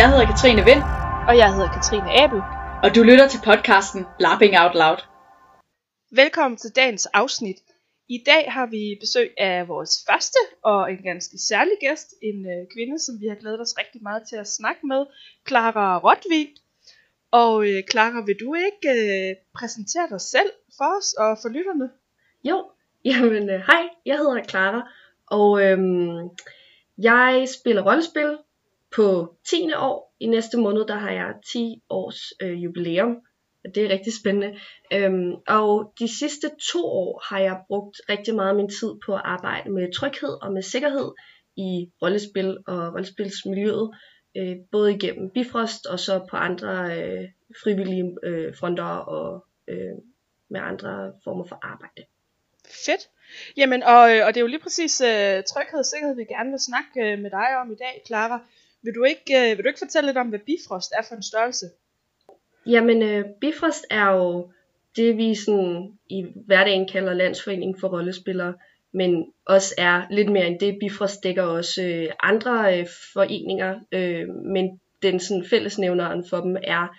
Jeg hedder Katrine Vind, Og jeg hedder Katrine Abel. og du lytter til podcasten Lapping Out Loud. Velkommen til dagens afsnit. I dag har vi besøg af vores første og en ganske særlig gæst. En øh, kvinde, som vi har glædet os rigtig meget til at snakke med. Clara Rotvig. Og øh, Clara, vil du ikke øh, præsentere dig selv for os og for lytterne? Jo, jamen øh, hej, jeg hedder Clara, og øhm, jeg spiller rollespil på 10. år. I næste måned, der har jeg 10 års øh, jubilæum, og det er rigtig spændende. Øhm, og de sidste to år har jeg brugt rigtig meget af min tid på at arbejde med tryghed og med sikkerhed i rollespil og rollespilsmiljøet, øh, både igennem Bifrost og så på andre øh, frivillige øh, fronter og øh, med andre former for arbejde. Fedt. Jamen, og, øh, og det er jo lige præcis øh, tryghed og sikkerhed, vi gerne vil snakke øh, med dig om i dag, Clara. Vil du, ikke, øh, vil du ikke fortælle lidt om, hvad Bifrost er for en størrelse? Jamen, øh, Bifrost er jo det, vi sådan i hverdagen kalder Landsforening for Rollespillere, men også er lidt mere end det. Bifrost dækker også øh, andre øh, foreninger, øh, men den sådan fællesnævneren for dem er,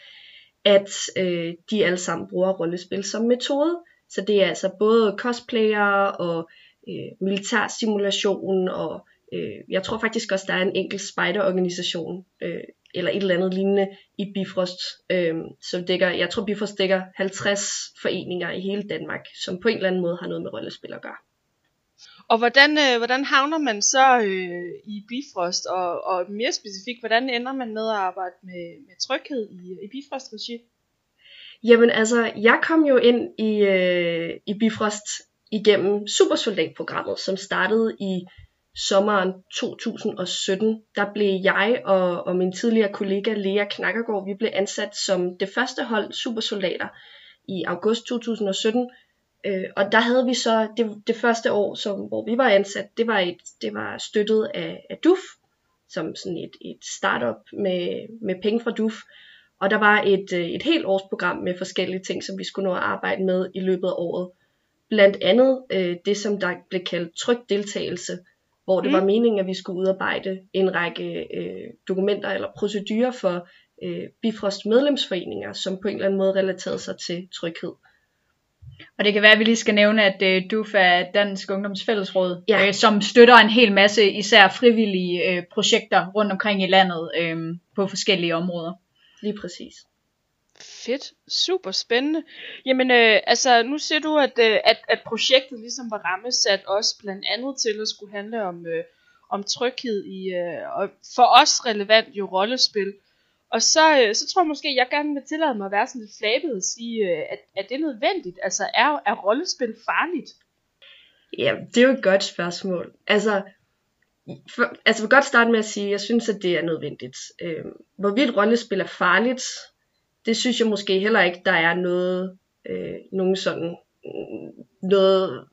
at øh, de alle sammen bruger rollespil som metode. Så det er altså både cosplayer og øh, militær simulation, og øh, jeg tror faktisk også, der er en enkelt spejderorganisation, øh, eller et eller andet lignende i Bifrost, øh, som dækker, jeg tror Bifrost dækker 50 foreninger i hele Danmark, som på en eller anden måde har noget med rollespil at gøre. Og hvordan, øh, hvordan havner man så øh, i Bifrost, og, og mere specifikt, hvordan ender man med at arbejde med, med tryghed i, i Bifrost-regi? Jamen altså, jeg kom jo ind i, øh, i Bifrost igennem Supersoldatprogrammet, som startede i sommeren 2017. Der blev jeg og, og min tidligere kollega Lea Knakkergaard, vi blev ansat som det første hold supersoldater i august 2017. Øh, og der havde vi så det, det første år, som, hvor vi var ansat, det var, et, det var støttet af, af DUF, som sådan et, et startup med, med penge fra DUF. Og der var et, øh, et helt årsprogram med forskellige ting, som vi skulle nå at arbejde med i løbet af året. Blandt andet øh, det, som der blev kaldt tryg deltagelse, hvor det Mm. var meningen, at vi skulle udarbejde en række øh, dokumenter eller procedurer for øh, Bifrost medlemsforeninger, som på en eller anden måde relaterede sig til tryghed. Og det kan være, at vi lige skal nævne, at øh, DUF er Dansk Ungdoms Fællesråd, Ja. øh, som støtter en hel masse især frivillige øh, projekter rundt omkring i landet øh, på forskellige områder. Lige præcis. Fedt, super spændende. Jamen, øh, altså, nu siger du, at, øh, at, at projektet ligesom var rammesat også blandt andet til at skulle handle om, øh, om tryghed i, øh, og for os relevant jo rollespil. Og så, øh, så tror jeg måske, jeg gerne vil tillade mig at være sådan lidt flabet og sige, øh, at, at det er nødvendigt. Altså, er, er rollespil farligt? Ja, det er jo et godt spørgsmål. Altså, for, altså jeg vil godt starte med at sige, at jeg synes, at det er nødvendigt. Øh, hvorvidt rollespil er farligt, det synes jeg måske heller ikke, der er noget, øh, nogen sådan, mm, noget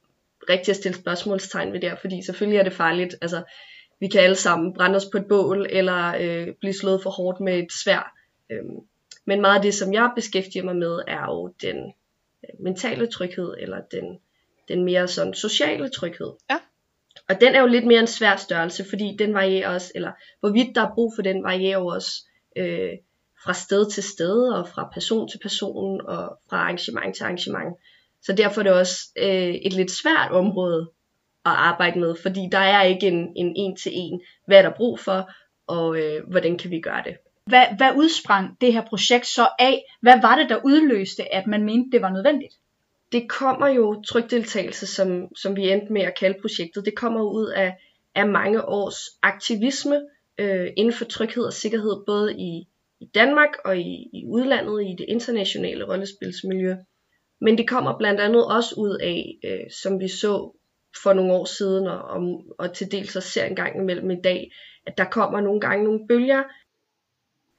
rigtigt at stille spørgsmålstegn ved der, fordi selvfølgelig er det farligt. Altså, vi kan alle sammen brænde os på et bål, eller øh, blive slået for hårdt med et svær. Øh, men meget af det, som jeg beskæftiger mig med, er jo den øh, mentale tryghed, eller den, den mere sådan sociale tryghed. Ja. Og den er jo lidt mere en svær størrelse, fordi den varierer også, eller hvorvidt der er brug for den, varierer også øh, fra sted til sted, og fra person til person, og fra arrangement til arrangement. Så derfor er det også øh, et lidt svært område at arbejde med, fordi der er ikke en, en en til en, hvad er der brug for, og øh, hvordan kan vi gøre det. Hvad, hvad udsprang det her projekt så af? Hvad var det, der udløste, at man mente, det var nødvendigt? det kommer jo trygdeltagelse, som, som vi endte med at kalde projektet, det kommer ud af, af mange års aktivisme øh, inden for tryghed og sikkerhed, både i, i Danmark og i, i udlandet, i det internationale rollespilsmiljø. Men det kommer blandt andet også ud af, øh, som vi så for nogle år siden, og, og, og til dels også ser en gang imellem i dag, at der kommer nogle gange nogle bølger,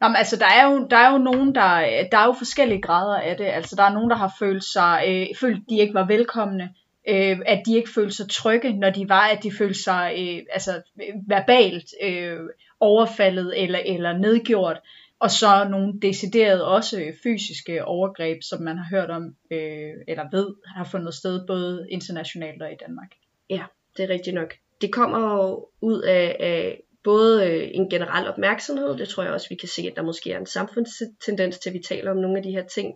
Nå, men altså, der er jo, der er jo nogen, der, der er jo forskellige grader af det. Altså, der er nogen, der har følt sig, øh, følt, de ikke var velkomne. Øh, at de ikke følte sig trygge, når de var, at de følte sig øh, altså, verbalt øh, overfaldet eller, eller nedgjort. Og så nogle deciderede også øh, fysiske overgreb, som man har hørt om, øh, eller ved, har fundet sted både internationalt og i Danmark. Ja, det er rigtigt nok. Det kommer jo ud af, af både øh, en generel opmærksomhed, det tror jeg også, vi kan se, at der måske er en samfundstendens til, at vi taler om nogle af de her ting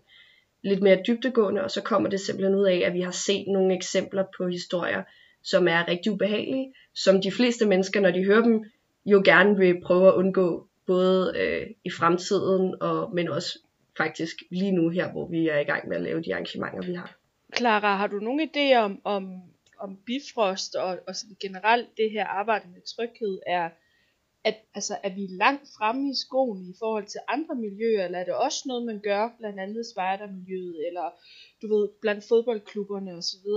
lidt mere dybdegående, og så kommer det simpelthen ud af, at vi har set nogle eksempler på historier, som er rigtig ubehagelige, som de fleste mennesker, når de hører dem, jo gerne vil prøve at undgå, både øh, i fremtiden, og, men også faktisk lige nu her, hvor vi er i gang med at lave de arrangementer, vi har. Clara, har du nogle idéer om, om, om Bifrost og, og sådan generelt det her arbejde med tryghed er, at, altså, er vi langt fremme i skolen i forhold til andre miljøer, eller er det også noget, man gør, blandt andet spejdermiljøet, eller du ved, blandt fodboldklubberne osv.?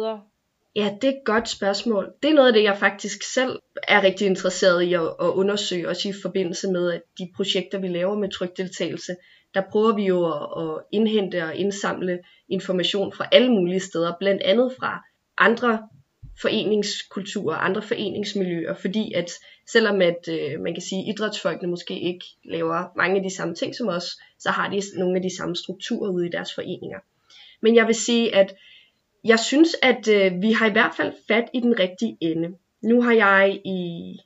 Ja, det er et godt spørgsmål. Det er noget af det, jeg faktisk selv er rigtig interesseret i at, at undersøge, også i forbindelse med at de projekter, vi laver med trykdeltagelse. Der prøver vi jo at, at indhente og indsamle information fra alle mulige steder, blandt andet fra andre foreningskulturer, andre foreningsmiljøer, fordi at selvom at øh, man kan sige, at idrætsfolkene måske ikke laver mange af de samme ting som os, så har de nogle af de samme strukturer ude i deres foreninger. Men jeg vil sige, at jeg synes, at øh, vi har i hvert fald fat i den rigtige ende. Nu har jeg i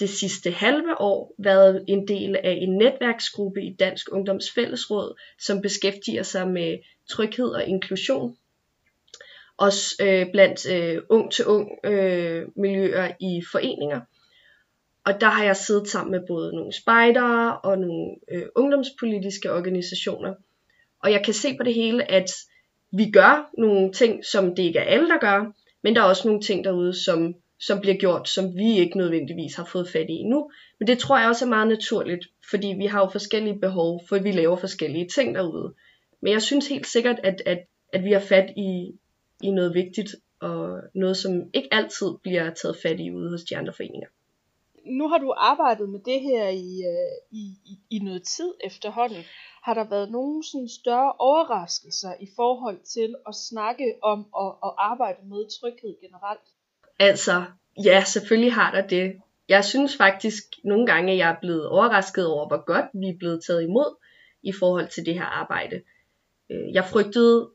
det sidste halve år været en del af en netværksgruppe i Dansk Ungdoms Fællesråd, som beskæftiger sig med tryghed og inklusion. Også øh, blandt øh, ung til ung øh, miljøer i foreninger. Og der har jeg siddet sammen med både nogle spejdere og nogle øh, ungdomspolitiske organisationer. Og jeg kan se på det hele, at vi gør nogle ting, som det ikke er alle, der gør, men der er også nogle ting derude, som, som bliver gjort, som vi ikke nødvendigvis har fået fat i endnu. Men det tror jeg også er meget naturligt, fordi vi har jo forskellige behov, for vi laver forskellige ting derude. Men jeg synes helt sikkert, at, at, at vi har fat i, i noget vigtigt, og noget, som ikke altid bliver taget fat i ude hos de andre foreninger. Nu har du arbejdet med det her i, øh, i, i, i noget tid efterhånden. Har der været nogle sådan større overraskelser i forhold til at snakke om og, og arbejde med tryghed generelt? Altså, ja, selvfølgelig har der det. Jeg synes faktisk nogle gange, at jeg er blevet overrasket over, hvor godt vi er blevet taget imod i forhold til det her arbejde. Øh, jeg frygtede,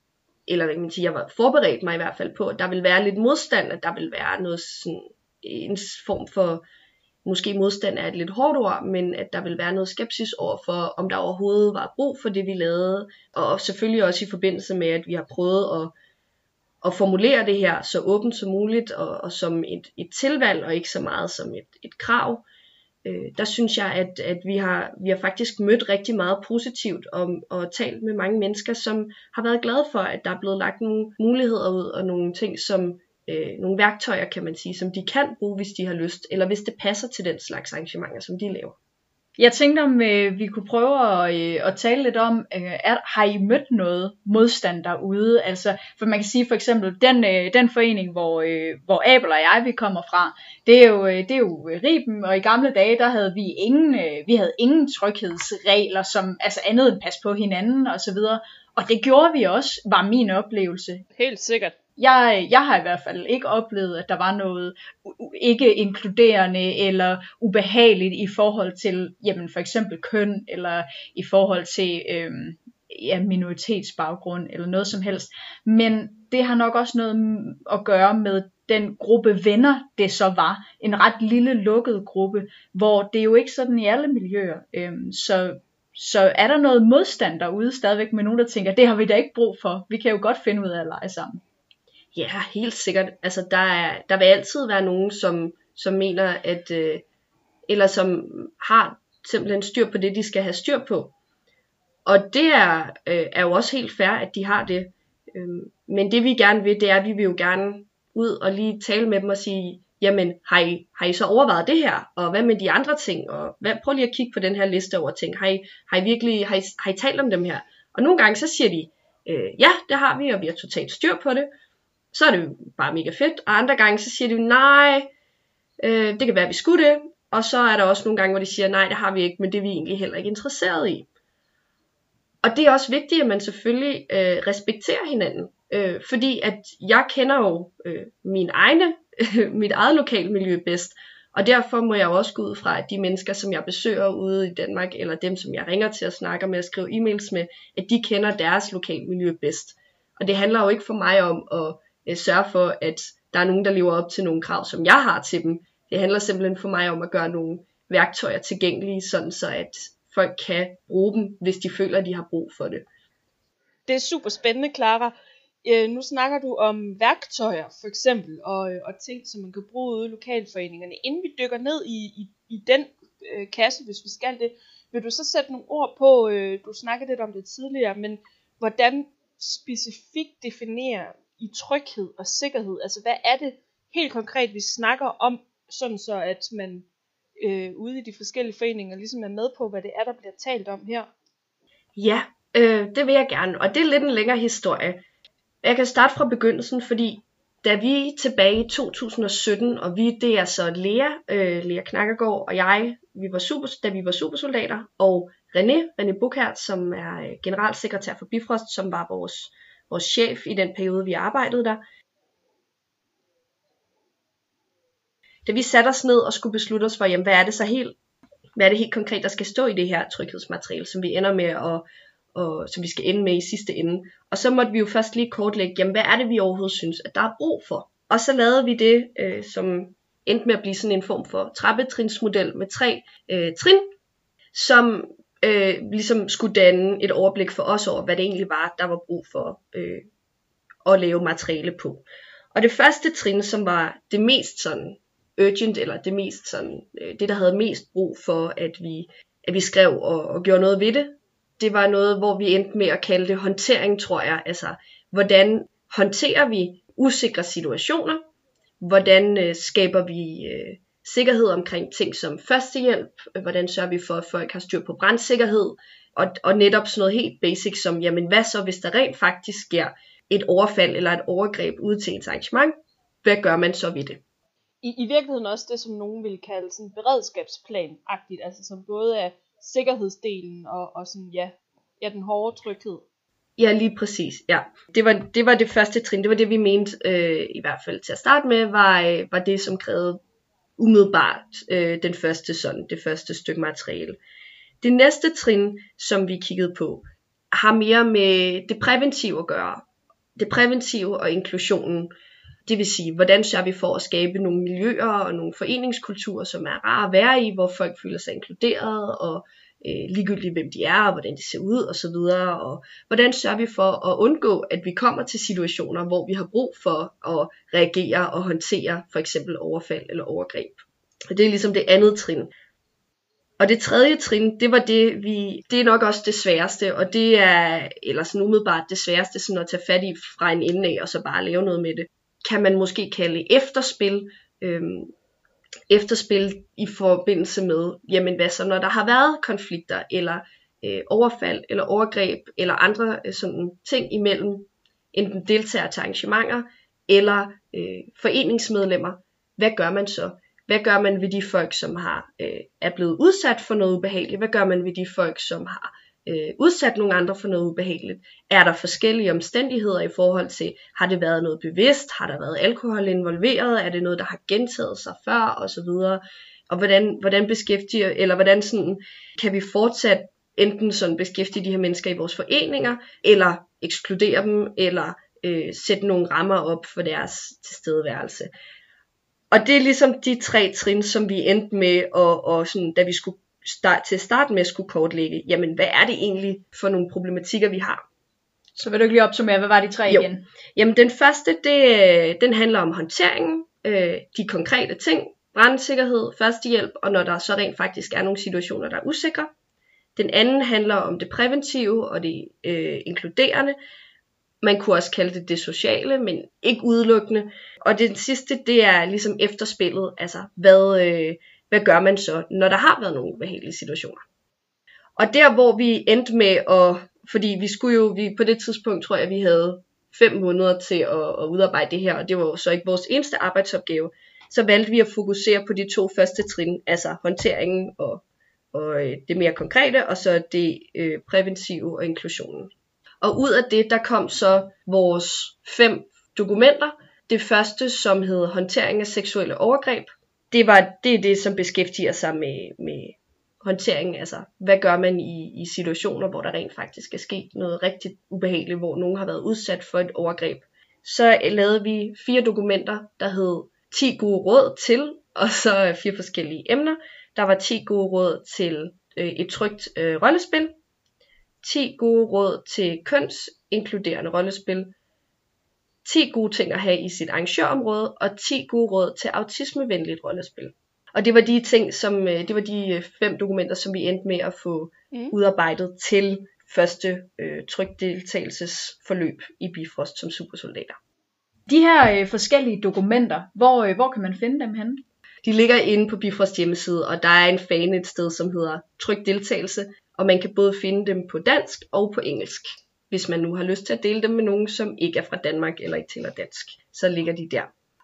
eller hvad man sige, jeg var forberedt mig i hvert fald på, at der ville være lidt modstand, at der ville være noget sådan, en form for måske modstand er et lidt hårdt ord, men at der vil være noget skepsis over for, om der overhovedet var brug for det, vi lavede. Og selvfølgelig også i forbindelse med, at vi har prøvet at, at formulere det her så åbent som muligt, og, og som et, et tilvalg, og ikke så meget som et, et krav. Øh, der synes jeg, at, at vi, har, vi har faktisk mødt rigtig meget positivt om, og talt med mange mennesker, som har været glade for, at der er blevet lagt nogle muligheder ud, og nogle ting, som øh, nogle værktøjer, kan man sige, som de kan bruge, hvis de har lyst, eller hvis det passer til den slags arrangementer, som de laver. Jeg tænkte, om øh, vi kunne prøve at, øh, at tale lidt om, øh, er, har I mødt noget modstand derude? Altså, for man kan sige for eksempel, den, øh, den forening, hvor, øh, hvor Abel og jeg vi kommer fra, det er jo, øh, det er jo Riben, og i gamle dage, der havde vi ingen, øh, vi havde ingen tryghedsregler, som altså andet end pas på hinanden og så videre. Og det gjorde vi også, var min oplevelse. Helt sikkert jeg, jeg har i hvert fald ikke oplevet, at der var noget ikke inkluderende eller ubehageligt i forhold til jamen for eksempel køn eller i forhold til øhm, ja, minoritetsbaggrund eller noget som helst. Men det har nok også noget at gøre med den gruppe venner, det så var. En ret lille lukket gruppe, hvor det er jo ikke sådan i alle miljøer. Øhm, så, så er der noget modstand derude stadigvæk med nogen, der tænker, det har vi da ikke brug for. Vi kan jo godt finde ud af at lege sammen. Ja, helt sikkert. Altså, der, er, der vil altid være nogen, som, som mener, at, øh, eller som har simpelthen styr på det, de skal have styr på. Og det er, øh, er jo også helt fair, at de har det. Øh, men det vi gerne vil, det er, at vi vil jo gerne ud og lige tale med dem og sige, jamen har I, har I så overvejet det her? Og hvad med de andre ting? Og hvad, prøv lige at kigge på den her liste over ting. Har I, har I virkelig har I, har I talt om dem her? Og nogle gange så siger de, øh, ja, det har vi, og vi har totalt styr på det så er det jo bare mega fedt. Og andre gange, så siger de nej, øh, det kan være, at vi skulle det. Og så er der også nogle gange, hvor de siger, nej, det har vi ikke, men det er vi egentlig heller ikke interesseret i. Og det er også vigtigt, at man selvfølgelig øh, respekterer hinanden. Øh, fordi at jeg kender jo øh, min egne, øh, mit eget lokalmiljø bedst. Og derfor må jeg også gå ud fra, at de mennesker, som jeg besøger ude i Danmark, eller dem, som jeg ringer til at snakke med og skrive e-mails med, at de kender deres lokalmiljø bedst. Og det handler jo ikke for mig om at øh, sørge for, at der er nogen, der lever op til nogle krav, som jeg har til dem. Det handler simpelthen for mig om at gøre nogle værktøjer tilgængelige, sådan så at folk kan bruge dem, hvis de føler, at de har brug for det. Det er super spændende, Clara. Øh, nu snakker du om værktøjer, for eksempel, og, øh, og ting, som man kan bruge ude i lokalforeningerne. Inden vi dykker ned i, i, i den øh, kasse, hvis vi skal det, vil du så sætte nogle ord på, øh, du snakkede lidt om det tidligere, men hvordan specifikt definerer i tryghed og sikkerhed? Altså hvad er det helt konkret, vi snakker om, sådan så at man øh, ude i de forskellige foreninger ligesom er med på, hvad det er, der bliver talt om her? Ja, øh, det vil jeg gerne, og det er lidt en længere historie. Jeg kan starte fra begyndelsen, fordi da vi tilbage i 2017, og vi, det er så Lea, øh, Lea Knakkergaard og jeg, vi var super, da vi var supersoldater, og René, René Bukert, som er øh, generalsekretær for Bifrost, som var vores, vores chef i den periode, vi arbejdede der. Da vi satte os ned og skulle beslutte os for, jamen, hvad er det så helt, hvad er det helt konkret, der skal stå i det her tryghedsmateriale, som vi ender med at, og, som vi skal ende med i sidste ende. Og så måtte vi jo først lige kortlægge, jamen hvad er det, vi overhovedet synes, at der er brug for. Og så lavede vi det, øh, som endte med at blive sådan en form for trappetrinsmodel med tre øh, trin, som øh, ligesom skulle danne et overblik for os over, hvad det egentlig var, der var brug for øh, at lave materiale på. Og det første trin, som var det mest sådan urgent, eller det mest sådan, øh, det der havde mest brug for, at vi, at vi skrev og, og gjorde noget ved det, det var noget, hvor vi endte med at kalde det håndtering, tror jeg. Altså, hvordan håndterer vi usikre situationer? Hvordan øh, skaber vi øh, sikkerhed omkring ting som førstehjælp? Hvordan sørger vi for, at folk har styr på brandsikkerhed? Og, og netop sådan noget helt basic som, jamen hvad så, hvis der rent faktisk sker et overfald eller et overgreb ud til et arrangement? Hvad gør man så ved det? I, I virkeligheden også det, som nogen vil kalde sådan beredskabsplan-agtigt, altså som både er sikkerhedsdelen og, og sådan, ja, ja, den hårde tryghed. Ja, lige præcis. Ja. Det, var, det var det første trin. Det var det, vi mente, øh, i hvert fald til at starte med, var, øh, var det, som krævede umiddelbart øh, den første sådan, det første stykke materiale. Det næste trin, som vi kiggede på, har mere med det præventive at gøre. Det præventive og inklusionen. Det vil sige, hvordan sørger vi for at skabe nogle miljøer og nogle foreningskulturer, som er rare at være i, hvor folk føler sig inkluderet og øh, ligegyldigt hvem de er og hvordan de ser ud og så videre og hvordan sørger vi for at undgå at vi kommer til situationer hvor vi har brug for at reagere og håndtere for eksempel overfald eller overgreb. Og det er ligesom det andet trin. Og det tredje trin, det var det vi, det er nok også det sværeste, og det er, eller sådan umiddelbart det sværeste, sådan at tage fat i fra en ende af, og så bare lave noget med det. Kan man måske kalde efterspil, øhm, efterspil i forbindelse med, jamen hvad så når der har været konflikter, eller øh, overfald, eller overgreb, eller andre øh, sådan ting imellem enten deltagere til arrangementer, eller øh, foreningsmedlemmer. Hvad gør man så? Hvad gør man ved de folk, som har øh, er blevet udsat for noget ubehageligt? Hvad gør man ved de folk, som har øh, udsat nogle andre for noget ubehageligt? Er der forskellige omstændigheder i forhold til, har det været noget bevidst? Har der været alkohol involveret? Er det noget, der har gentaget sig før? Og så videre. Og hvordan, hvordan beskæftiger, eller hvordan sådan, kan vi fortsat enten sådan beskæftige de her mennesker i vores foreninger, eller ekskludere dem, eller øh, sætte nogle rammer op for deres tilstedeværelse. Og det er ligesom de tre trin, som vi endte med, og, og sådan, da vi skulle start, til at starte med skulle kortlægge, jamen hvad er det egentlig for nogle problematikker, vi har. Så vil du ikke lige opsummere, hvad var de tre jo. igen? Jamen den første, det, den handler om håndteringen, øh, de konkrete ting, brandsikkerhed, førstehjælp, og når der så rent faktisk er nogle situationer, der er usikre. Den anden handler om det præventive og det øh, inkluderende. Man kunne også kalde det det sociale, men ikke udelukkende. Og den sidste, det er ligesom efterspillet, altså hvad, øh, hvad gør man så, når der har været nogle ubehagelige situationer. Og der hvor vi endte med at, fordi vi skulle jo, vi, på det tidspunkt tror jeg, vi havde fem måneder til at, at udarbejde det her, og det var jo så ikke vores eneste arbejdsopgave, så valgte vi at fokusere på de to første trin, altså håndteringen og, og øh, det mere konkrete, og så det øh, præventive og inklusionen. Og ud af det, der kom så vores fem dokumenter. Det første, som hed håndtering af seksuelle overgreb, det, var, det er det, som beskæftiger sig med, med håndtering. Altså, hvad gør man i, i situationer, hvor der rent faktisk er sket noget rigtig ubehageligt, hvor nogen har været udsat for et overgreb. Så lavede vi fire dokumenter, der hed 10 gode råd til, og så fire forskellige emner. Der var 10 gode råd til øh, et trygt øh, rollespil, 10 gode råd til kønsinkluderende rollespil, 10 gode ting at have i sit arrangørområde, og 10 gode råd til autismevenligt rollespil. Og det var de ting, som øh, det var de øh, fem dokumenter, som vi endte med at få mm. udarbejdet til første øh, trykdeltagelsesforløb i Bifrost som supersoldater. De her øh, forskellige dokumenter, hvor, øh, hvor kan man finde dem henne? De ligger inde på Bifrost hjemmeside, og der er en fan et sted, som hedder Tryk Deltagelse, og man kan både finde dem på dansk og på engelsk. Hvis man nu har lyst til at dele dem med nogen, som ikke er fra Danmark eller ikke taler dansk, så ligger de der.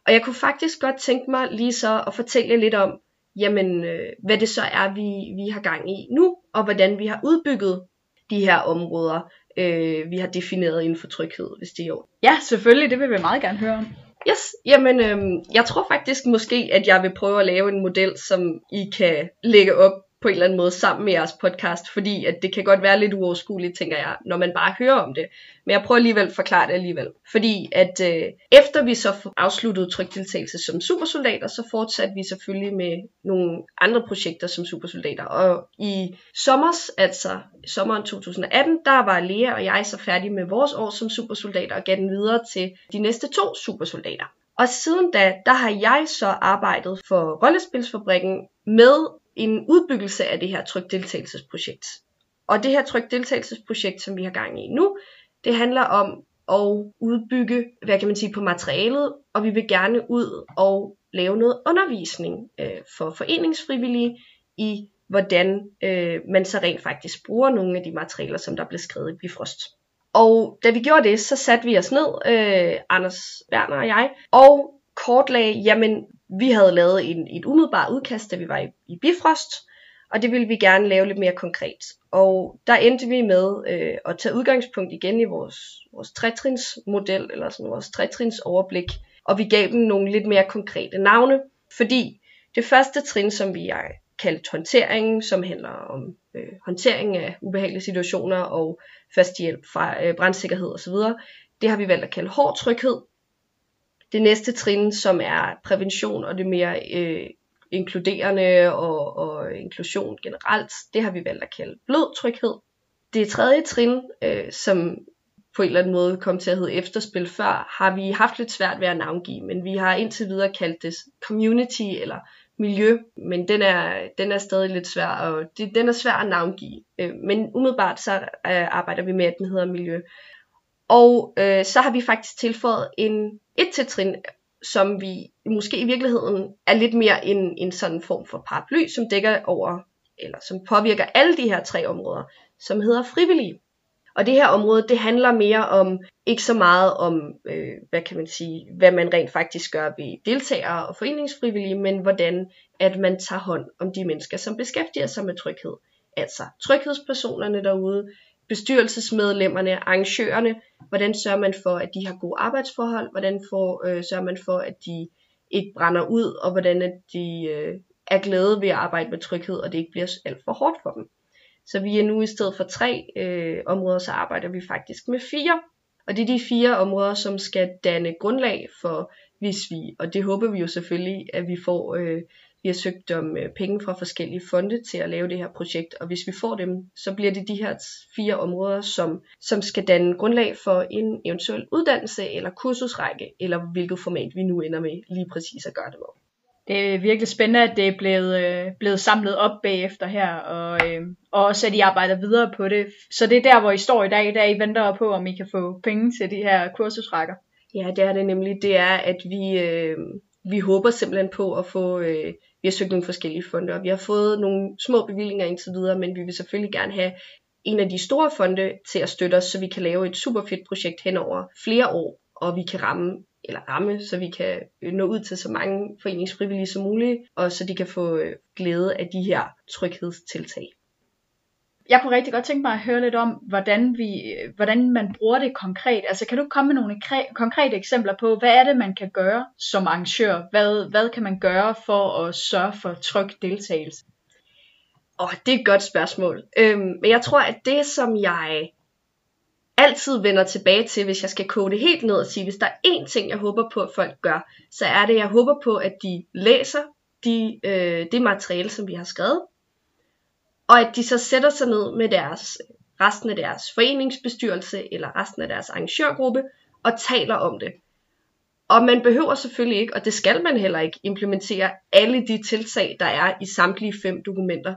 Og jeg kunne faktisk godt tænke mig lige så at fortælle lidt om, jamen, øh, hvad det så er, vi, vi har gang i nu, og hvordan vi har udbygget de her områder, øh, vi har defineret inden for tryghed, hvis det er jo. Ja, selvfølgelig, det vil vi meget gerne høre om. Yes, jamen øh, jeg tror faktisk måske, at jeg vil prøve at lave en model, som I kan lægge op på en eller anden måde sammen med jeres podcast, fordi at det kan godt være lidt uoverskueligt, tænker jeg, når man bare hører om det. Men jeg prøver alligevel at forklare det alligevel. Fordi at øh, efter vi så afsluttede trykdeltagelse som supersoldater, så fortsatte vi selvfølgelig med nogle andre projekter som supersoldater. Og i sommers, altså sommeren 2018, der var Lea og jeg så færdige med vores år som supersoldater og gav den videre til de næste to supersoldater. Og siden da, der har jeg så arbejdet for Rollespilsfabrikken med en udbyggelse af det her trykdeltagelsesprojekt. Og det her trykdeltagelsesprojekt, som vi har gang i nu, det handler om at udbygge, hvad kan man sige, på materialet, og vi vil gerne ud og lave noget undervisning øh, for foreningsfrivillige i, hvordan øh, man så rent faktisk bruger nogle af de materialer, som der blev skrevet i Bifrost. Og da vi gjorde det, så satte vi os ned, øh, Anders Werner og jeg, og kortlagde, jamen vi havde lavet en, et umiddelbart udkast, da vi var i, i Bifrost, og det ville vi gerne lave lidt mere konkret. Og der endte vi med øh, at tage udgangspunkt igen i vores, vores trætrinsmodel, eller sådan vores trætrins overblik, og vi gav dem nogle lidt mere konkrete navne, fordi det første trin, som vi har kaldt håndtering, som handler om øh, håndtering af ubehagelige situationer og førstehjælp fra øh, brandsikkerhed osv., det har vi valgt at kalde hård tryghed, det næste trin, som er prævention og det mere øh, inkluderende og, og inklusion generelt, det har vi valgt at kalde blød tryghed. Det tredje trin, øh, som på en eller anden måde kom til at hedde efterspil før, har vi haft lidt svært ved at navngive, men vi har indtil videre kaldt det community eller miljø, men den er, den er stadig lidt svær, og det, den er svær at navngive. Øh, men umiddelbart så øh, arbejder vi med, at den hedder miljø. Og øh, så har vi faktisk tilføjet en et til trin, som vi måske i virkeligheden er lidt mere en, en sådan form for paraply, som dækker over, eller som påvirker alle de her tre områder, som hedder frivillige. Og det her område, det handler mere om, ikke så meget om, øh, hvad kan man sige, hvad man rent faktisk gør ved deltagere og foreningsfrivillige, men hvordan at man tager hånd om de mennesker, som beskæftiger sig med tryghed. Altså tryghedspersonerne derude, bestyrelsesmedlemmerne, arrangørerne, hvordan sørger man for, at de har gode arbejdsforhold, hvordan får, øh, sørger man for, at de ikke brænder ud, og hvordan at de øh, er glade ved at arbejde med tryghed, og det ikke bliver alt for hårdt for dem. Så vi er nu i stedet for tre øh, områder, så arbejder vi faktisk med fire. Og det er de fire områder, som skal danne grundlag for, hvis vi, og det håber vi jo selvfølgelig, at vi får øh, vi har søgt om øh, penge fra forskellige fonde til at lave det her projekt, og hvis vi får dem, så bliver det de her fire områder, som, som skal danne grundlag for en eventuel uddannelse eller kursusrække, eller hvilket format vi nu ender med lige præcis at gøre det med. Det er virkelig spændende, at det er blevet, øh, blevet samlet op bagefter her, og, øh, og også at I arbejder videre på det. Så det er der, hvor I står i dag, der I venter på, om I kan få penge til de her kursusrækker. Ja, det er det nemlig. Det er, at vi, øh, vi håber simpelthen på at få øh, vi har søgt nogle forskellige fonde, og vi har fået nogle små bevillinger indtil videre, men vi vil selvfølgelig gerne have en af de store fonde til at støtte os, så vi kan lave et super fedt projekt hen over flere år, og vi kan ramme eller ramme, så vi kan øh, nå ud til så mange foreningsfrivillige som muligt, og så de kan få øh, glæde af de her tryghedstiltag jeg kunne rigtig godt tænke mig at høre lidt om, hvordan, vi, hvordan man bruger det konkret. Altså kan du komme med nogle konkrete eksempler på, hvad er det, man kan gøre som arrangør? Hvad, hvad kan man gøre for at sørge for tryg deltagelse? Åh, oh, det er et godt spørgsmål. Øhm, men jeg tror, at det, som jeg altid vender tilbage til, hvis jeg skal kode det helt ned og sige, hvis der er én ting, jeg håber på, at folk gør, så er det, at jeg håber på, at de læser de, øh, det materiale, som vi har skrevet, og at de så sætter sig ned med deres resten af deres foreningsbestyrelse eller resten af deres arrangørgruppe og taler om det. Og man behøver selvfølgelig ikke, og det skal man heller ikke, implementere alle de tiltag, der er i samtlige fem dokumenter.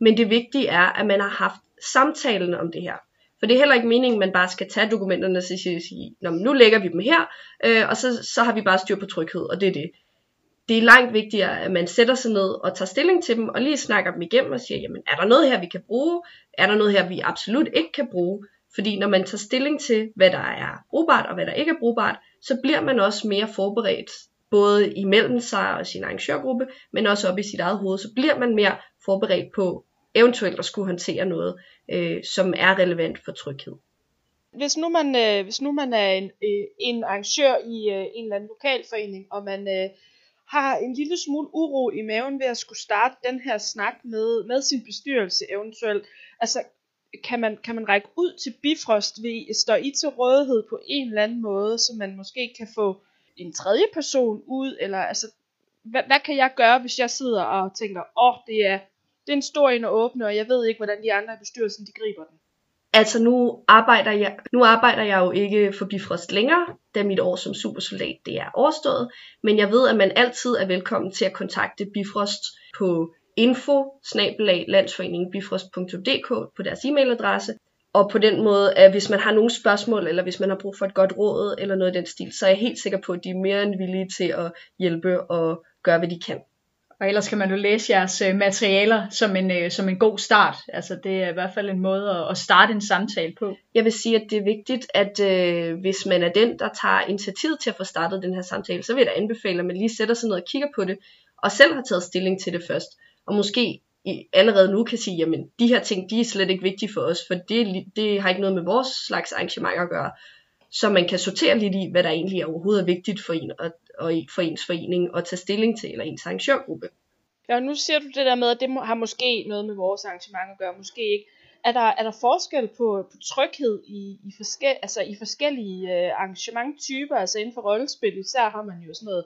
Men det vigtige er, at man har haft samtalen om det her. For det er heller ikke meningen, at man bare skal tage dokumenterne og sige, nu lægger vi dem her, øh, og så, så har vi bare styr på tryghed, og det er det. Det er langt vigtigere, at man sætter sig ned og tager stilling til dem, og lige snakker dem igennem og siger, jamen er der noget her, vi kan bruge? Er der noget her, vi absolut ikke kan bruge? Fordi når man tager stilling til, hvad der er brugbart og hvad der ikke er brugbart, så bliver man også mere forberedt, både imellem sig og sin arrangørgruppe, men også op i sit eget hoved, så bliver man mere forberedt på eventuelt at skulle håndtere noget, øh, som er relevant for tryghed. Hvis nu man, øh, hvis nu man er en, øh, en arrangør i øh, en eller anden lokalforening, og man øh, har en lille smule uro i maven ved at skulle starte den her snak med, med sin bestyrelse eventuelt, altså kan man, kan man række ud til Bifrost ved står I til rådighed på en eller anden måde, så man måske kan få en tredje person ud, eller altså, hvad, hvad kan jeg gøre, hvis jeg sidder og tænker, åh, oh, det er, det er en stor en at åbne, og jeg ved ikke, hvordan de andre i bestyrelsen, de griber den. Altså nu arbejder jeg, nu arbejder jeg jo ikke for Bifrost længere, da mit år som supersoldat det er overstået, men jeg ved, at man altid er velkommen til at kontakte Bifrost på info på deres e-mailadresse. Og på den måde, at hvis man har nogle spørgsmål, eller hvis man har brug for et godt råd, eller noget i den stil, så er jeg helt sikker på, at de er mere end villige til at hjælpe og gøre, hvad de kan. Og ellers kan man jo læse jeres øh, materialer som en, øh, som en god start. Altså det er i hvert fald en måde at starte en samtale på. Jeg vil sige, at det er vigtigt, at øh, hvis man er den, der tager initiativ til at få startet den her samtale, så vil jeg da anbefale, at man lige sætter sig ned og kigger på det, og selv har taget stilling til det først. Og måske i, allerede nu kan sige, jamen de her ting, de er slet ikke vigtige for os, for det, det har ikke noget med vores slags arrangement at gøre. Så man kan sortere lidt i, hvad der egentlig er overhovedet er vigtigt for en, og, og for ens forening at tage stilling til, eller ens arrangørgruppe. Ja, nu siger du det der med, at det har måske noget med vores arrangement at gøre, måske ikke. Er der, er der forskel på, på tryghed i, i, forskel, altså i forskellige øh, arrangementtyper, altså inden for rollespil, især har man jo sådan noget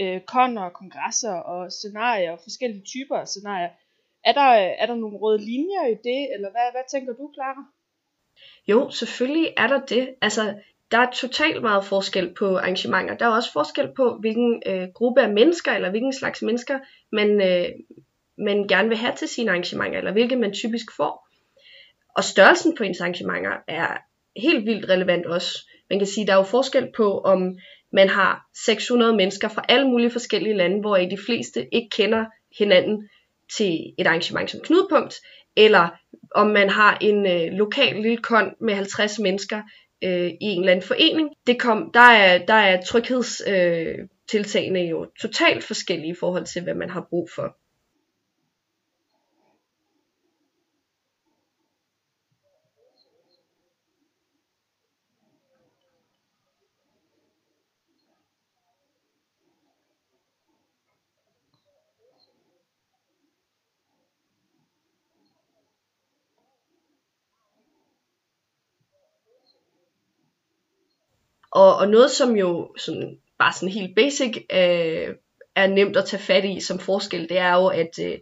øh, koner, kongresser og scenarier, og forskellige typer af scenarier. Er der, er der nogle røde linjer i det, eller hvad, hvad tænker du, Clara? Jo, selvfølgelig er der det. Altså, der er totalt meget forskel på arrangementer. Der er også forskel på, hvilken øh, gruppe af mennesker, eller hvilken slags mennesker, man, øh, man gerne vil have til sine arrangementer, eller hvilke man typisk får. Og størrelsen på ens arrangementer er helt vildt relevant også. Man kan sige, der er jo forskel på, om man har 600 mennesker fra alle mulige forskellige lande, hvor de fleste ikke kender hinanden til et arrangement som knudepunkt, eller om man har en øh, lokal lille kon med 50 mennesker, øh, i en eller anden forening. Det kom, der, er, der er tryghedstiltagene øh, jo totalt forskellige i forhold til, hvad man har brug for. Og, og noget, som jo sådan, bare sådan helt basic øh, er nemt at tage fat i som forskel, det er jo, at øh,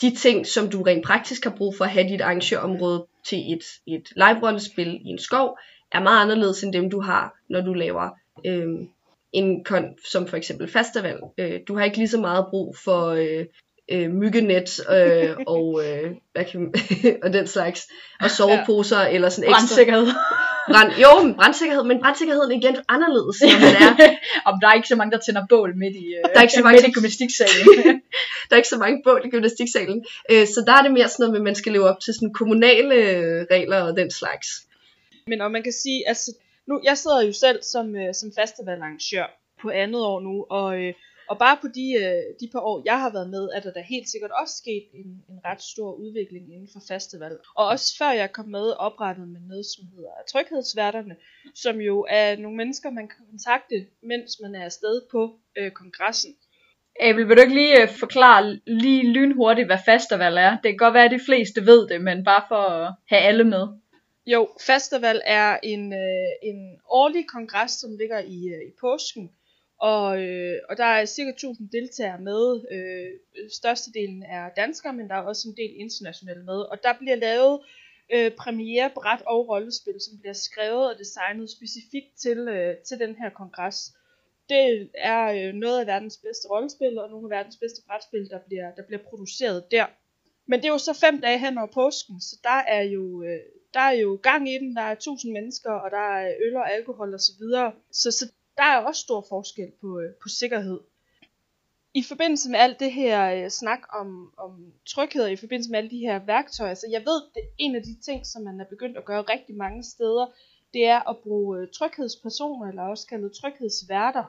de ting, som du rent praktisk har brug for at have dit arrangørområde til et, et live-rollespil i en skov, er meget anderledes end dem, du har, når du laver øh, en kon, som for eksempel festival. Øh, du har ikke lige så meget brug for øh, øh, myggenet øh, og, øh, hvad kan, og den slags, og soveposer ja. eller sådan ekstra. Brand, jo, brandsikkerhed, men brandsikkerheden igen anderledes, når man er. Om der er ikke så mange, der tænder bål midt i, der er ikke så mange, midt i gymnastiksalen. der er ikke så mange bål i gymnastiksalen. Øh, så der er det mere sådan noget med, at man skal leve op til sådan kommunale regler og den slags. Men og man kan sige, altså, nu, jeg sidder jo selv som, øh, som festivalarrangør på andet år nu, og øh, og bare på de, øh, de par år, jeg har været med, er der da helt sikkert også sket en, en ret stor udvikling inden for festival. Og også før jeg kom med, oprettet med noget, som hedder Tryghedsværterne, som jo er nogle mennesker, man kan kontakte, mens man er afsted på øh, kongressen. Abel, vil du ikke lige øh, forklare lige lynhurtigt, hvad festival er? Det kan godt være, at de fleste ved det, men bare for at have alle med. Jo, festival er en, øh, en årlig kongres, som ligger i, øh, i påsken, og, øh, og der er cirka 1000 deltagere med. Øh, størstedelen er danskere, men der er også en del internationale med. Og der bliver lavet øh, premiere, bræt og rollespil, som bliver skrevet og designet specifikt til, øh, til den her kongres. Det er øh, noget af verdens bedste rollespil, og nogle af verdens bedste brætspil, der bliver, der bliver produceret der. Men det er jo så fem dage hen over påsken, så der er jo, øh, der er jo gang i den, der er tusind mennesker, og der er øl og alkohol og så videre. Så, så der er også stor forskel på, øh, på sikkerhed. I forbindelse med alt det her øh, snak om, om tryghed, og i forbindelse med alle de her værktøjer, så jeg ved, det er en af de ting, som man er begyndt at gøre rigtig mange steder, det er at bruge øh, tryghedspersoner, eller også kaldet tryghedsværter.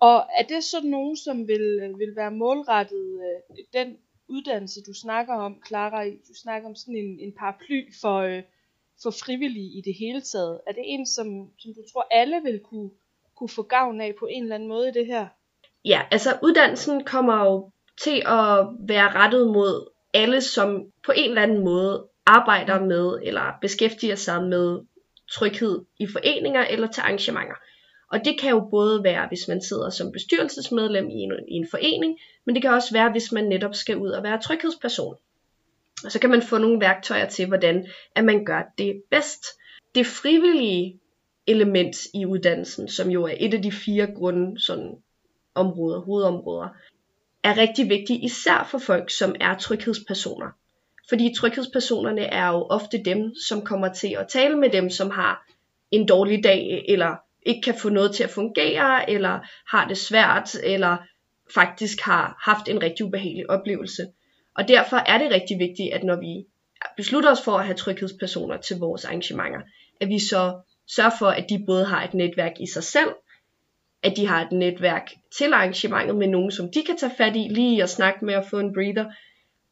Og er det sådan nogen, som vil, øh, vil være målrettet øh, den uddannelse, du snakker om, Clara, du snakker om sådan en, en paraply for, øh, for frivillige i det hele taget. Er det en, som, som du tror, alle vil kunne, kunne få gavn af på en eller anden måde i det her? Ja, altså uddannelsen kommer jo til at være rettet mod alle, som på en eller anden måde arbejder med eller beskæftiger sig med tryghed i foreninger eller til arrangementer. Og det kan jo både være, hvis man sidder som bestyrelsesmedlem i en, i en forening, men det kan også være, hvis man netop skal ud og være tryghedsperson. Og så kan man få nogle værktøjer til, hvordan at man gør det bedst. Det frivillige element i uddannelsen, som jo er et af de fire grunde sådan, områder, hovedområder, er rigtig vigtigt, især for folk, som er tryghedspersoner. Fordi tryghedspersonerne er jo ofte dem, som kommer til at tale med dem, som har en dårlig dag, eller ikke kan få noget til at fungere, eller har det svært, eller faktisk har haft en rigtig ubehagelig oplevelse. Og derfor er det rigtig vigtigt, at når vi beslutter os for at have tryghedspersoner til vores arrangementer, at vi så sørge for, at de både har et netværk i sig selv, at de har et netværk til arrangementet med nogen, som de kan tage fat i lige og snakke med og få en breather,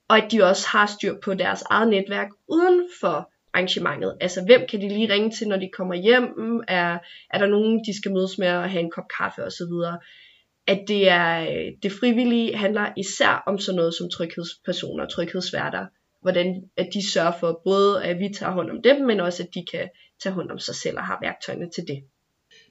og at de også har styr på deres eget netværk uden for arrangementet. Altså, hvem kan de lige ringe til, når de kommer hjem? Mm, er, er der nogen, de skal mødes med og have en kop kaffe osv.? At det er øh, det frivillige handler især om sådan noget som tryghedspersoner, tryghedsværter. Hvordan at de sørger for både, at vi tager hånd om dem, men også at de kan tage hånd om sig selv og har værktøjerne til det.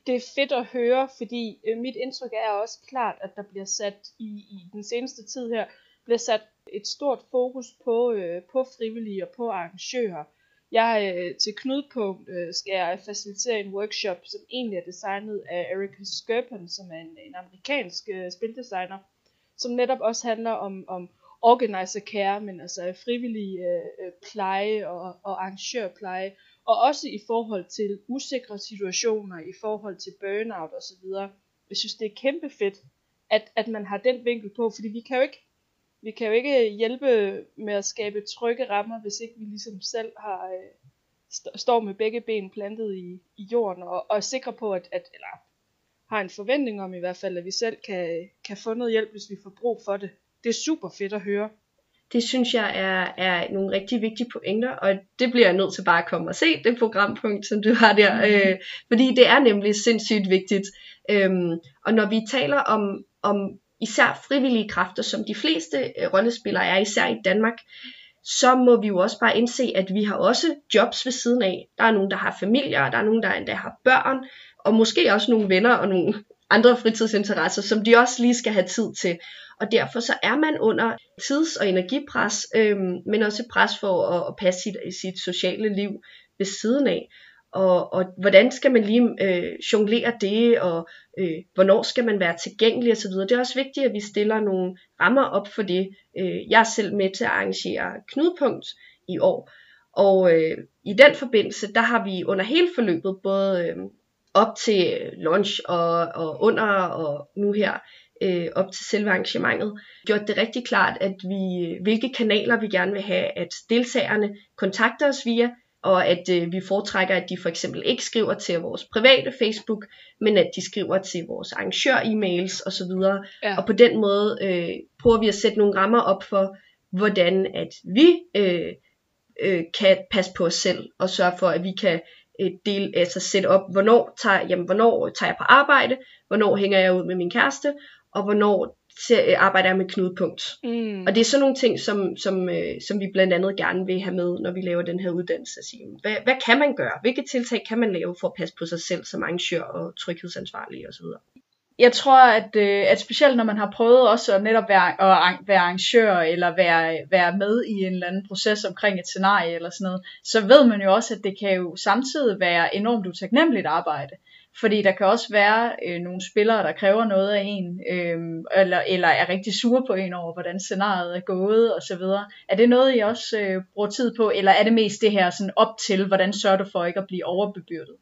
Det er fedt at høre, fordi øh, mit indtryk er også klart, at der bliver sat i, i den seneste tid her, bliver sat et stort fokus på, øh, på frivillige og på arrangører. Jeg øh, til Knudepunkt øh, skal jeg facilitere en workshop, som egentlig er designet af Eric Skirpen, som er en, en amerikansk øh, spildesigner, som netop også handler om, om organizer care, men altså frivillig øh, øh, pleje og, og arrangørpleje, og også i forhold til usikre situationer, i forhold til burnout osv. Jeg synes, det er kæmpe fedt, at, at man har den vinkel på, fordi vi kan jo ikke vi kan jo ikke hjælpe med at skabe trygge rammer, hvis ikke vi ligesom selv har øh, st- står med begge ben plantet i, i jorden og, og er sikre på, at, at eller har en forventning om i hvert fald, at vi selv kan, kan få noget hjælp, hvis vi får brug for det. Det er super fedt at høre. Det synes jeg er, er nogle rigtig vigtige pointer, og det bliver jeg nødt til bare at komme og se, det programpunkt, som du har der, mm. øh, fordi det er nemlig sindssygt vigtigt. Øhm, og når vi taler om, om især frivillige kræfter, som de fleste øh, rollespillere er, især i Danmark, så må vi jo også bare indse, at vi har også jobs ved siden af. Der er nogen, der har familier, der er nogen, der endda har børn, og måske også nogle venner og nogle andre fritidsinteresser, som de også lige skal have tid til. Og derfor så er man under tids- og energipres, øhm, men også pres for at, at passe sit, sit sociale liv ved siden af og, og hvordan skal man lige øh, jonglere det, og øh, hvornår skal man være tilgængelig osv. Det er også vigtigt, at vi stiller nogle rammer op for det. Øh, jeg er selv med til at arrangere knudepunkt i år, og øh, i den forbindelse, der har vi under hele forløbet, både øh, op til launch og, og under og nu her, øh, op til selve arrangementet, gjort det rigtig klart, at vi, hvilke kanaler vi gerne vil have, at deltagerne kontakter os via, og at øh, vi foretrækker, at de for eksempel ikke skriver til vores private Facebook, men at de skriver til vores arrangør-e-mails osv. Ja. Og på den måde øh, prøver vi at sætte nogle rammer op for, hvordan at vi øh, øh, kan passe på os selv, og sørge for, at vi kan øh, dele, altså sætte op, hvornår tager, jamen, hvornår tager jeg på arbejde, hvornår hænger jeg ud med min kæreste, og hvornår Øh, arbejder jeg med knudepunkt. Mm. Og det er sådan nogle ting, som, som, øh, som vi blandt andet gerne vil have med, når vi laver den her uddannelse. Sige, hvad, hvad kan man gøre? Hvilke tiltag kan man lave for at passe på sig selv som arrangør og tryghedsansvarlig osv.? Jeg tror, at, øh, at specielt når man har prøvet også at netop være, at være arrangør, eller være, være med i en eller anden proces omkring et scenarie eller sådan noget, så ved man jo også, at det kan jo samtidig være enormt utaknemmeligt arbejde. Fordi der kan også være øh, nogle spillere, der kræver noget af en, øh, eller, eller er rigtig sure på en over, hvordan scenariet er gået og så videre. Er det noget, I også øh, bruger tid på, eller er det mest det her sådan op til, hvordan sørger du for ikke at blive overbebyrdet?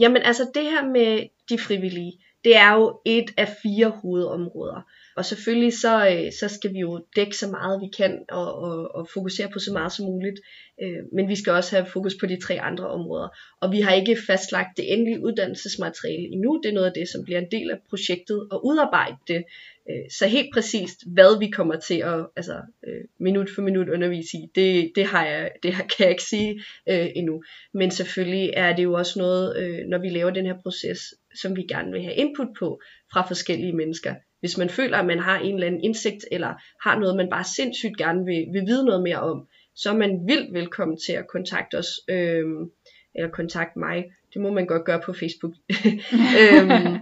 Jamen altså det her med de frivillige, det er jo et af fire hovedområder. Og selvfølgelig så, øh, så skal vi jo dække så meget vi kan og, og, og fokusere på så meget som muligt. Øh, men vi skal også have fokus på de tre andre områder. Og vi har ikke fastlagt det endelige uddannelsesmateriale endnu. Det er noget af det, som bliver en del af projektet at udarbejde det. Øh, så helt præcist, hvad vi kommer til at altså, øh, minut for minut undervise i, det, det, har jeg, det kan jeg ikke sige øh, endnu. Men selvfølgelig er det jo også noget, øh, når vi laver den her proces, som vi gerne vil have input på fra forskellige mennesker. Hvis man føler, at man har en eller anden indsigt, eller har noget, man bare sindssygt gerne vil, vil vide noget mere om, så er man vildt velkommen til at kontakte os, øhm, eller kontakte mig. Det må man godt gøre på Facebook. øhm,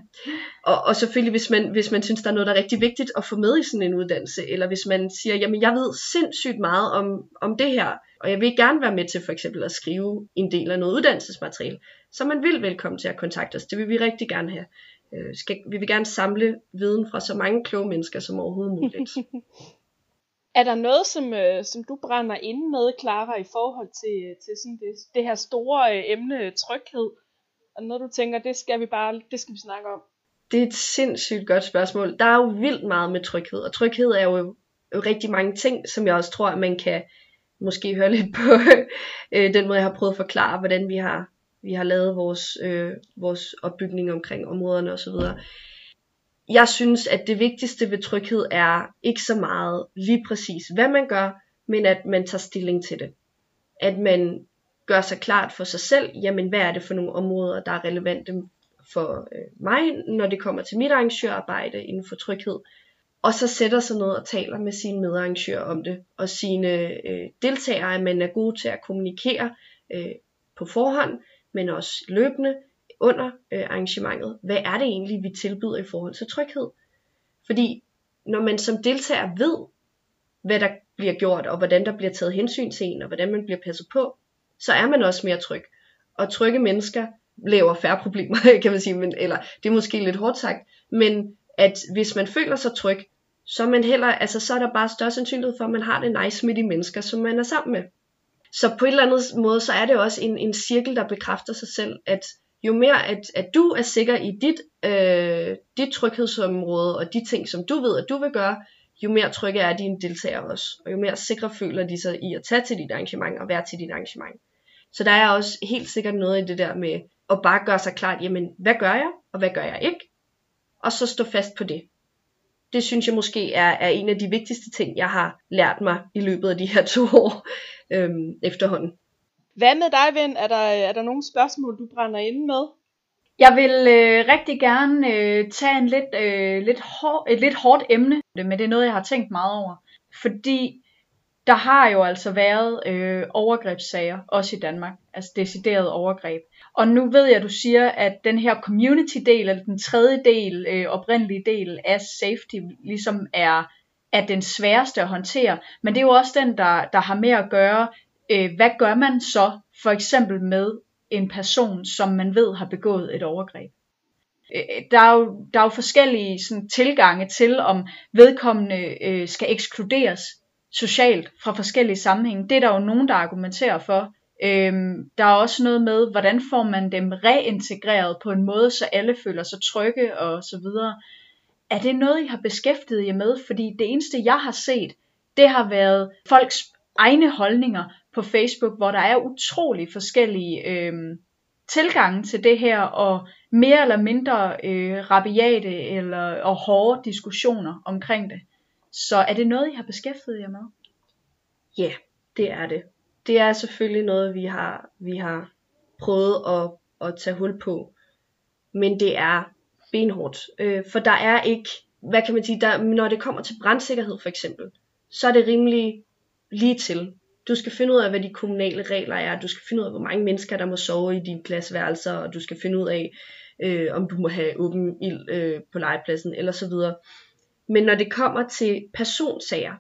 og, og selvfølgelig, hvis man, hvis man synes, der er noget, der er rigtig vigtigt at få med i sådan en uddannelse, eller hvis man siger, jamen jeg ved sindssygt meget om, om det her, og jeg vil gerne være med til for eksempel at skrive en del af noget uddannelsesmateriale, så man vil velkommen til at kontakte os. Det vil vi rigtig gerne have. Øh, skal, vi vil gerne samle viden fra så mange kloge mennesker som overhovedet muligt. er der noget, som, øh, som du brænder ind med, Clara, i forhold til, øh, til sådan det, det her store øh, emne tryghed? Og noget, du tænker, det skal vi bare det skal vi snakke om? Det er et sindssygt godt spørgsmål. Der er jo vildt meget med tryghed, og tryghed er jo, jo rigtig mange ting, som jeg også tror, at man kan måske høre lidt på øh, den måde, jeg har prøvet at forklare, hvordan vi har vi har lavet vores, øh, vores opbygning omkring områderne osv. Jeg synes, at det vigtigste ved tryghed er ikke så meget lige præcis, hvad man gør, men at man tager stilling til det. At man gør sig klart for sig selv, jamen hvad er det for nogle områder, der er relevante for øh, mig, når det kommer til mit arrangørarbejde inden for tryghed. Og så sætter sig ned og taler med sine medarrangører om det, og sine øh, deltagere, at man er god til at kommunikere øh, på forhånd, men også løbende under øh, arrangementet. Hvad er det egentlig, vi tilbyder i forhold til tryghed? Fordi når man som deltager ved, hvad der bliver gjort, og hvordan der bliver taget hensyn til en, og hvordan man bliver passet på, så er man også mere tryg. Og trygge mennesker laver færre problemer, kan man sige, men, eller det er måske lidt hårdt sagt, men at hvis man føler sig tryg, så er man heller, altså så er der bare større sandsynlighed for, at man har det nice med de mennesker, som man er sammen med. Så på en eller anden måde, så er det også en, en cirkel, der bekræfter sig selv, at jo mere at, at du er sikker i dit, øh, dit tryghedsområde, og de ting, som du ved, at du vil gøre, jo mere trygge er dine deltagere også, og jo mere sikre føler de sig i at tage til dit arrangement og være til dit arrangement. Så der er også helt sikkert noget i det der med at bare gøre sig klart, jamen hvad gør jeg, og hvad gør jeg ikke, og så stå fast på det. Det synes jeg måske er, er en af de vigtigste ting, jeg har lært mig i løbet af de her to år øhm, efterhånden. Hvad med dig, Vind? Er der, er der nogle spørgsmål, du brænder ind med? Jeg vil øh, rigtig gerne øh, tage en lidt, øh, lidt hår, et lidt hårdt emne, men det er noget, jeg har tænkt meget over. Fordi der har jo altså været øh, overgrebssager, også i Danmark, altså decideret overgreb. Og nu ved jeg, at du siger, at den her community-del, eller den tredje del, øh, oprindelige del af safety, ligesom er er den sværeste at håndtere, men det er jo også den, der, der har med at gøre, øh, hvad gør man så for eksempel med en person, som man ved har begået et overgreb. Øh, der, er jo, der er jo forskellige sådan, tilgange til, om vedkommende øh, skal ekskluderes socialt fra forskellige sammenhænge. Det er der jo nogen, der argumenterer for. Øhm, der er også noget med, hvordan får man dem reintegreret på en måde, så alle føler sig trygge og så videre er det noget, I har beskæftiget jer med? Fordi det eneste, jeg har set, det har været folks egne holdninger på Facebook, hvor der er utrolig forskellige øh, tilgange til det her, og mere eller mindre øh, rabiate eller, og hårde diskussioner omkring det. Så er det noget, I har beskæftiget jer med? Ja, yeah, det er det. Det er selvfølgelig noget, vi har, vi har prøvet at, at tage hul på. Men det er benhårdt. Øh, for der er ikke, hvad kan man sige, der, når det kommer til brandsikkerhed for eksempel, så er det rimelig lige til. Du skal finde ud af, hvad de kommunale regler er. Du skal finde ud af, hvor mange mennesker, der må sove i dine klasværelser. Og du skal finde ud af, øh, om du må have åben ild øh, på legepladsen, eller så videre. Men når det kommer til personsager,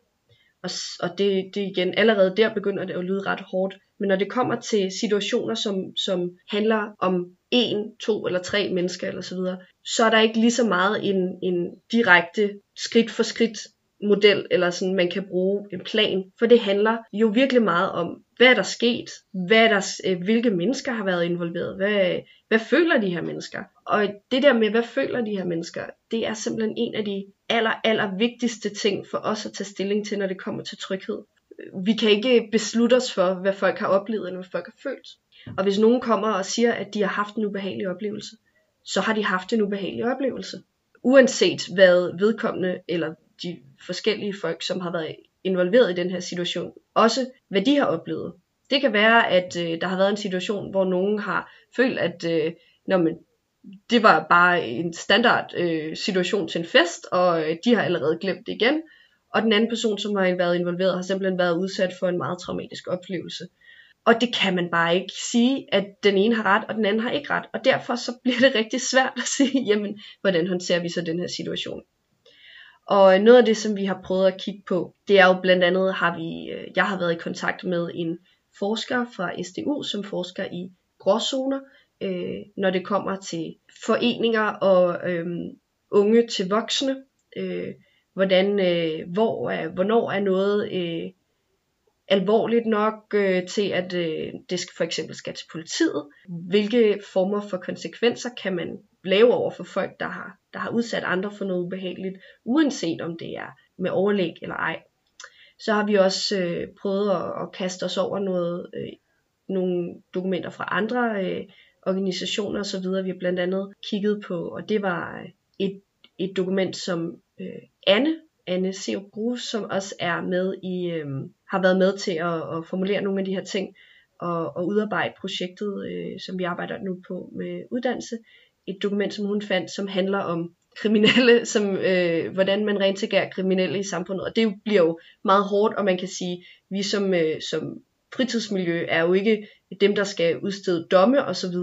og, og det, det igen, allerede der begynder det at lyde ret hårdt, men når det kommer til situationer, som, som handler om en, to eller tre mennesker eller så videre, så er der ikke lige så meget en, en direkte skridt for skridt model, eller sådan, man kan bruge en plan. For det handler jo virkelig meget om, hvad er der sket? Hvad er der, øh, hvilke mennesker har været involveret? Hvad, hvad føler de her mennesker? Og det der med, hvad føler de her mennesker, det er simpelthen en af de aller, aller vigtigste ting for os at tage stilling til, når det kommer til tryghed. Vi kan ikke beslutte os for, hvad folk har oplevet, eller hvad folk har følt. Og hvis nogen kommer og siger, at de har haft en ubehagelig oplevelse, så har de haft en ubehagelig oplevelse. Uanset hvad vedkommende eller de forskellige folk, som har været involveret i den her situation, også hvad de har oplevet. Det kan være, at øh, der har været en situation, hvor nogen har følt, at øh, når man, det var bare en standard øh, situation til en fest, og øh, de har allerede glemt det igen. Og den anden person, som har været involveret, har simpelthen været udsat for en meget traumatisk oplevelse. Og det kan man bare ikke sige, at den ene har ret, og den anden har ikke ret. Og derfor så bliver det rigtig svært at sige, jamen, hvordan håndterer vi så den her situation. Og noget af det, som vi har prøvet at kigge på, det er jo blandt andet, har vi, øh, jeg har været i kontakt med en forsker fra SDU, som forsker i gråzoner, øh, når det kommer til foreninger og øh, unge til voksne. Øh, hvordan, øh, hvor er, hvornår er noget øh, alvorligt nok øh, til, at øh, det skal, for eksempel skal til politiet. Hvilke former for konsekvenser kan man lave over for folk, der har, der har udsat andre for noget ubehageligt, uanset om det er med overlæg eller ej. Så har vi også øh, prøvet at, at kaste os over noget, øh, nogle dokumenter fra andre øh, organisationer osv. Vi har blandt andet kigget på, og det var øh, et, et dokument, som øh, Anne, Anne Seo Grus, som også er med i, øh, har været med til at, at formulere nogle af de her ting, og, og udarbejde projektet, øh, som vi arbejder nu på med uddannelse, et dokument, som hun fandt, som handler om kriminelle, som, øh, hvordan man reintegrerer kriminelle i samfundet. Og det bliver jo meget hårdt, og man kan sige, vi som, øh, som fritidsmiljø er jo ikke dem, der skal udstede domme osv.,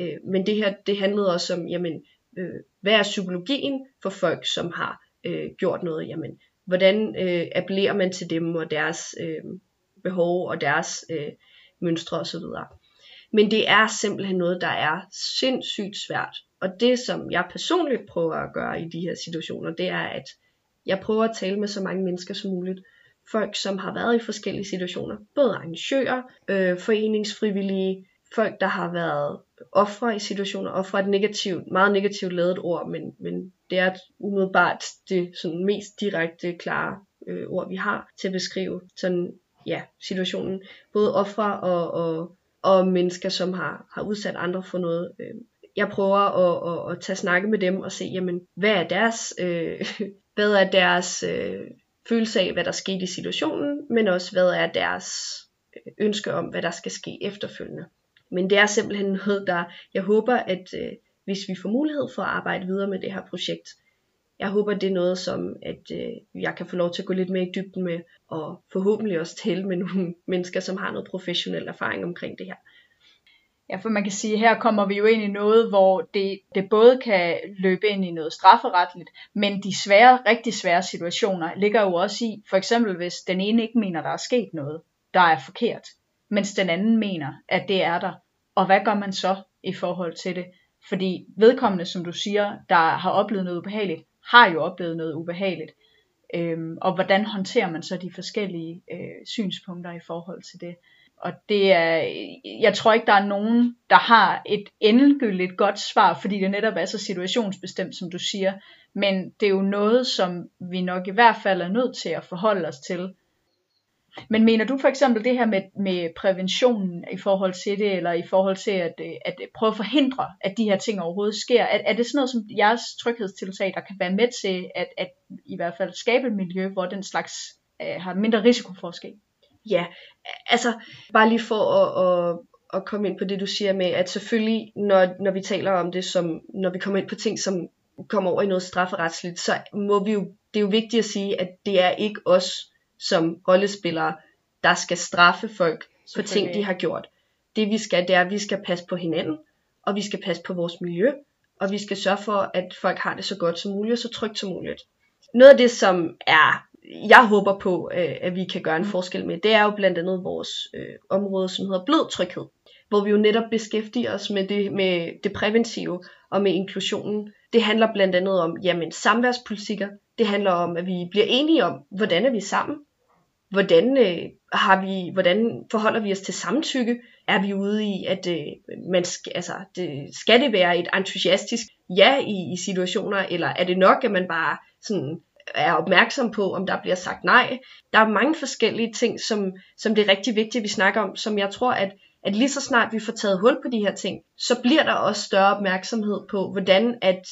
øh, men det her, det handlede også om, jamen, øh, hvad er psykologien for folk, som har øh, gjort noget? Jamen, hvordan øh, appellerer man til dem og deres øh, behov og deres øh, mønstre osv. Men det er simpelthen noget, der er sindssygt svært. Og det, som jeg personligt prøver at gøre i de her situationer, det er, at jeg prøver at tale med så mange mennesker som muligt. Folk, som har været i forskellige situationer. Både arrangører, øh, foreningsfrivillige, folk, der har været ofre i situationer. Ofre er et negativt, meget negativt lavet ord, men, men det er umiddelbart det sådan mest direkte, klare øh, ord, vi har til at beskrive sådan, ja, situationen. Både ofre og, og og mennesker, som har, har udsat andre for noget. Øh, jeg prøver at, at, at tage snakke med dem og se, jamen, hvad er deres, øh, hvad er deres øh, følelse af, hvad der skete i situationen, men også hvad er deres øh, ønske om, hvad der skal ske efterfølgende. Men det er simpelthen noget, der jeg håber, at øh, hvis vi får mulighed for at arbejde videre med det her projekt, jeg håber, det er noget, som at øh, jeg kan få lov til at gå lidt mere i dybden med, og forhåbentlig også tale med nogle mennesker, som har noget professionel erfaring omkring det her. Ja, for man kan sige, at her kommer vi jo ind i noget, hvor det, det både kan løbe ind i noget strafferetligt, men de svære, rigtig svære situationer ligger jo også i, for eksempel hvis den ene ikke mener, der er sket noget, der er forkert, mens den anden mener, at det er der. Og hvad gør man så i forhold til det? Fordi vedkommende, som du siger, der har oplevet noget ubehageligt, har jo oplevet noget ubehageligt. Øhm, og hvordan håndterer man så de forskellige øh, synspunkter i forhold til det? Og det er, jeg tror ikke, der er nogen, der har et endegyldigt godt svar, fordi det netop er så situationsbestemt, som du siger. Men det er jo noget, som vi nok i hvert fald er nødt til at forholde os til. Men mener du for eksempel det her med, med præventionen i forhold til det, eller i forhold til at, øh, at øh, prøve at forhindre, at de her ting overhovedet sker? Er, er det sådan noget som jeres tryghedstiltag, der kan være med til at, at i hvert fald skabe et miljø, hvor den slags uh, har mindre risiko for at ske? Ja, altså bare lige for at, at, at komme ind på det, du siger med, at selvfølgelig, når, når vi taler om det, som når vi kommer ind på ting, som kommer over i noget strafferetsligt, så må vi jo, det er jo vigtigt at sige, at det er ikke os, som rollespillere, der skal straffe folk for ting, de har gjort. Det vi skal, det er, at vi skal passe på hinanden, og vi skal passe på vores miljø, og vi skal sørge for, at folk har det så godt som muligt og så trygt som muligt. Noget af det, som er jeg håber på, øh, at vi kan gøre en forskel med, det er jo blandt andet vores øh, område, som hedder blød tryghed, hvor vi jo netop beskæftiger os med det, med det præventive og med inklusionen. Det handler blandt andet om jamen, samværspolitikker. Det handler om, at vi bliver enige om, hvordan er vi sammen? Hvordan, øh, har vi, hvordan forholder vi os til samtykke? Er vi ude i, at øh, man skal, altså, det, skal det være et entusiastisk ja i, i situationer, eller er det nok, at man bare sådan er opmærksom på, om der bliver sagt nej. Der er mange forskellige ting, som, som det er rigtig vigtigt, at vi snakker om, som jeg tror, at, at lige så snart vi får taget hul på de her ting, så bliver der også større opmærksomhed på, hvordan at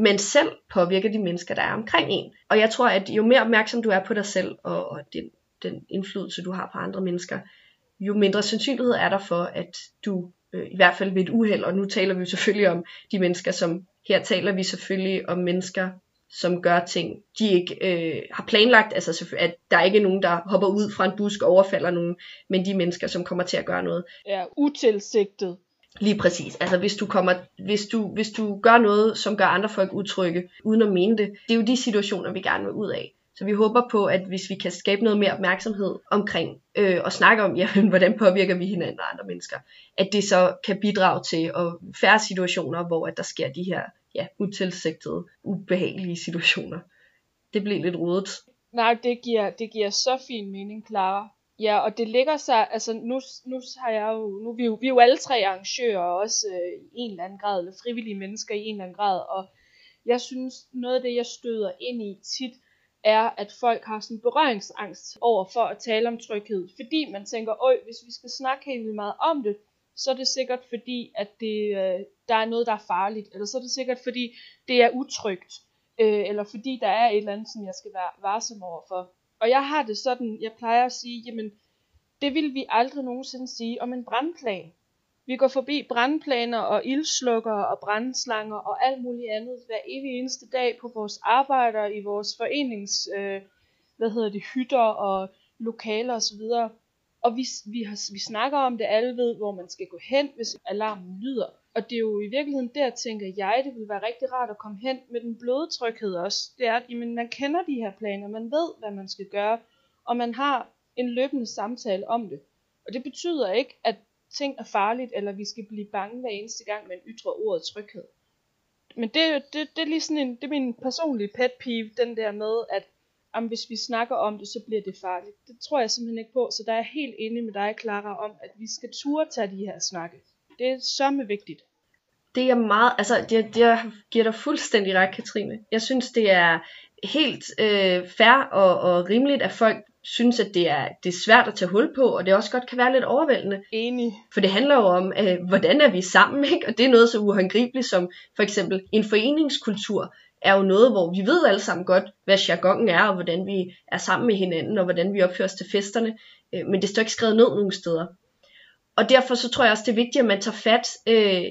man selv påvirker de mennesker, der er omkring en. Og jeg tror, at jo mere opmærksom du er på dig selv, og, og din den indflydelse, du har på andre mennesker, jo mindre sandsynlighed er der for, at du øh, i hvert fald ved et uheld, og nu taler vi selvfølgelig om de mennesker, som her taler vi selvfølgelig om mennesker, som gør ting, de ikke øh, har planlagt, altså at der ikke er nogen, der hopper ud fra en busk og overfalder nogen, men de mennesker, som kommer til at gøre noget. Ja, utilsigtet. Lige præcis. Altså hvis du, kommer, hvis, du, hvis du gør noget, som gør andre folk utrygge, uden at mene det, det er jo de situationer, vi gerne vil ud af. Så vi håber på, at hvis vi kan skabe noget mere opmærksomhed omkring øh, og snakke om, jamen, hvordan påvirker vi hinanden og andre mennesker, at det så kan bidrage til at færre situationer, hvor at der sker de her ja, utilsigtede, ubehagelige situationer. Det blev lidt rodet. Nej, det giver, det giver så fin mening, Clara. Ja, og det ligger sig, altså nu, nu har jeg jo, nu er vi jo, vi er jo alle tre arrangører, og også øh, i en eller anden grad, eller frivillige mennesker i en eller anden grad, og jeg synes, noget af det, jeg støder ind i tit, er, at folk har sådan berøringsangst over for at tale om tryghed, fordi man tænker, øj, hvis vi skal snakke helt vildt meget om det, så er det sikkert fordi, at det, øh, der er noget, der er farligt, eller så er det sikkert fordi, det er utrygt, øh, eller fordi der er et eller andet, som jeg skal være varsom overfor. Og jeg har det sådan, jeg plejer at sige, jamen, det vil vi aldrig nogensinde sige om en brandplan. Vi går forbi brandplaner og ildslukker og brandslanger og alt muligt andet hver evig eneste dag på vores arbejder, i vores forenings, øh, hvad hedder det, hytter og lokaler osv. Og vi, vi, har, vi snakker om det, alle ved, hvor man skal gå hen, hvis alarmen lyder. Og det er jo i virkeligheden der, tænker jeg, det vil være rigtig rart at komme hen med den bløde tryghed også. Det er, at jamen, man kender de her planer, man ved, hvad man skal gøre, og man har en løbende samtale om det. Og det betyder ikke, at ting er farligt, eller vi skal blive bange hver eneste gang, man ytrer ordet tryghed. Men det, det, det er lige sådan en, det er min personlige pet peeve, den der med, at om hvis vi snakker om det, så bliver det farligt. Det tror jeg simpelthen ikke på, så der er jeg helt enig med dig, Clara, om, at vi skal turde tage de her snakke. Det er så vigtigt. Det er meget, altså det, det giver dig fuldstændig ret, Katrine. Jeg synes, det er helt øh, fair og, og rimeligt, at folk synes, at det er, det er svært at tage hul på, og det også godt kan være lidt overvældende. Enig. For det handler jo om, øh, hvordan er vi sammen, ikke? og det er noget så uhåndgribeligt som for eksempel en foreningskultur er jo noget, hvor vi ved alle sammen godt, hvad jargonen er, og hvordan vi er sammen med hinanden, og hvordan vi opfører os til festerne, øh, men det står ikke skrevet ned nogen steder. Og derfor så tror jeg også, det er vigtigt, at man tager fat øh,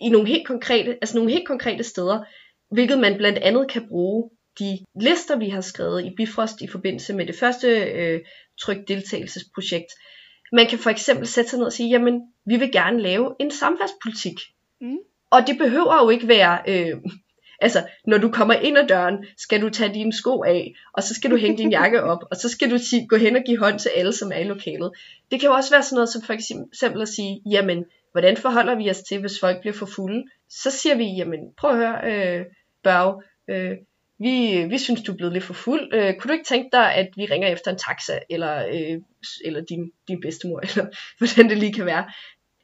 i nogle helt konkrete, altså nogle helt konkrete steder, hvilket man blandt andet kan bruge de lister, vi har skrevet i Bifrost i forbindelse med det første øh, tryk deltagelsesprojekt. Man kan for eksempel sætte sig ned og sige, jamen, vi vil gerne lave en samfundspolitik. Mm. Og det behøver jo ikke være, øh, altså, når du kommer ind ad døren, skal du tage dine sko af, og så skal du hænge din jakke op, og så skal du sige, gå hen og give hånd til alle, som er i lokalet. Det kan jo også være sådan noget som for eksempel at sige, jamen, hvordan forholder vi os til, hvis folk bliver for fulde? Så siger vi, jamen, prøv at høre, øh, Børge, øh, vi, vi synes, du er blevet lidt for fuld. Øh, kunne du ikke tænke dig, at vi ringer efter en taxa, eller, øh, eller din, din bedstemor, eller hvordan det lige kan være.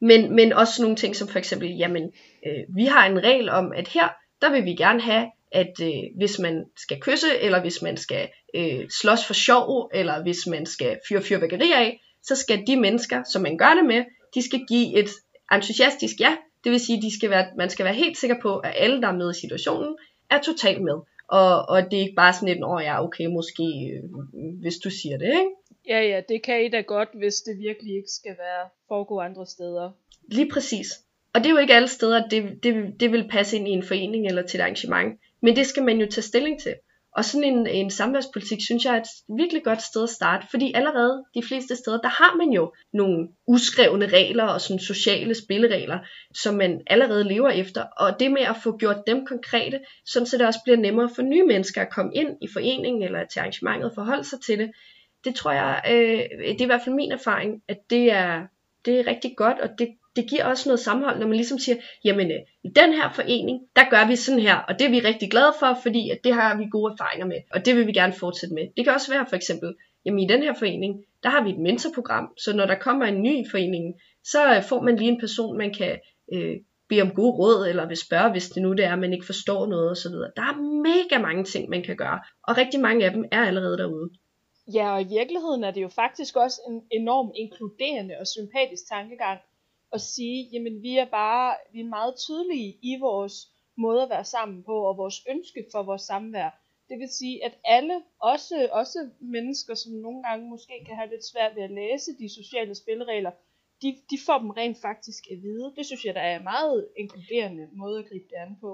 Men, men også nogle ting som for eksempel, jamen, øh, vi har en regel om, at her, der vil vi gerne have, at øh, hvis man skal kysse, eller hvis man skal øh, slås for sjov, eller hvis man skal fyre fyrværkeri af, så skal de mennesker, som man gør det med, de skal give et entusiastisk ja. Det vil sige, de skal være, man skal være helt sikker på, at alle, der er med i situationen, er totalt med. Og, og det er ikke bare sådan et, åh ja, okay, måske, øh, hvis du siger det, ikke? Ja, ja, det kan I da godt, hvis det virkelig ikke skal være foregå andre steder. Lige præcis. Og det er jo ikke alle steder, det, det, det vil passe ind i en forening eller til et arrangement. Men det skal man jo tage stilling til. Og sådan en, en samværspolitik, synes jeg er et virkelig godt sted at starte, fordi allerede de fleste steder, der har man jo nogle uskrevne regler og sådan sociale spilleregler, som man allerede lever efter. Og det med at få gjort dem konkrete, sådan så det også bliver nemmere for nye mennesker at komme ind i foreningen eller til arrangementet og forholde sig til det, det tror jeg, øh, det er i hvert fald min erfaring, at det er, det er rigtig godt, og det, det giver også noget sammenhold, når man ligesom siger, jamen øh, i den her forening, der gør vi sådan her, og det er vi rigtig glade for, fordi at det har vi gode erfaringer med, og det vil vi gerne fortsætte med. Det kan også være for eksempel, jamen i den her forening, der har vi et mentorprogram, så når der kommer en ny i foreningen, så øh, får man lige en person, man kan øh, bede om gode råd, eller vil spørge, hvis det nu det er, at man ikke forstår noget osv. Der er mega mange ting, man kan gøre, og rigtig mange af dem er allerede derude. Ja, og i virkeligheden er det jo faktisk også en enorm inkluderende og sympatisk tankegang at sige, jamen vi er bare, vi er meget tydelige i vores måde at være sammen på, og vores ønske for vores samvær. Det vil sige, at alle, også, også mennesker, som nogle gange måske kan have lidt svært ved at læse de sociale spilleregler, de, de får dem rent faktisk at vide. Det synes jeg, der er en meget inkluderende måde at gribe det an på.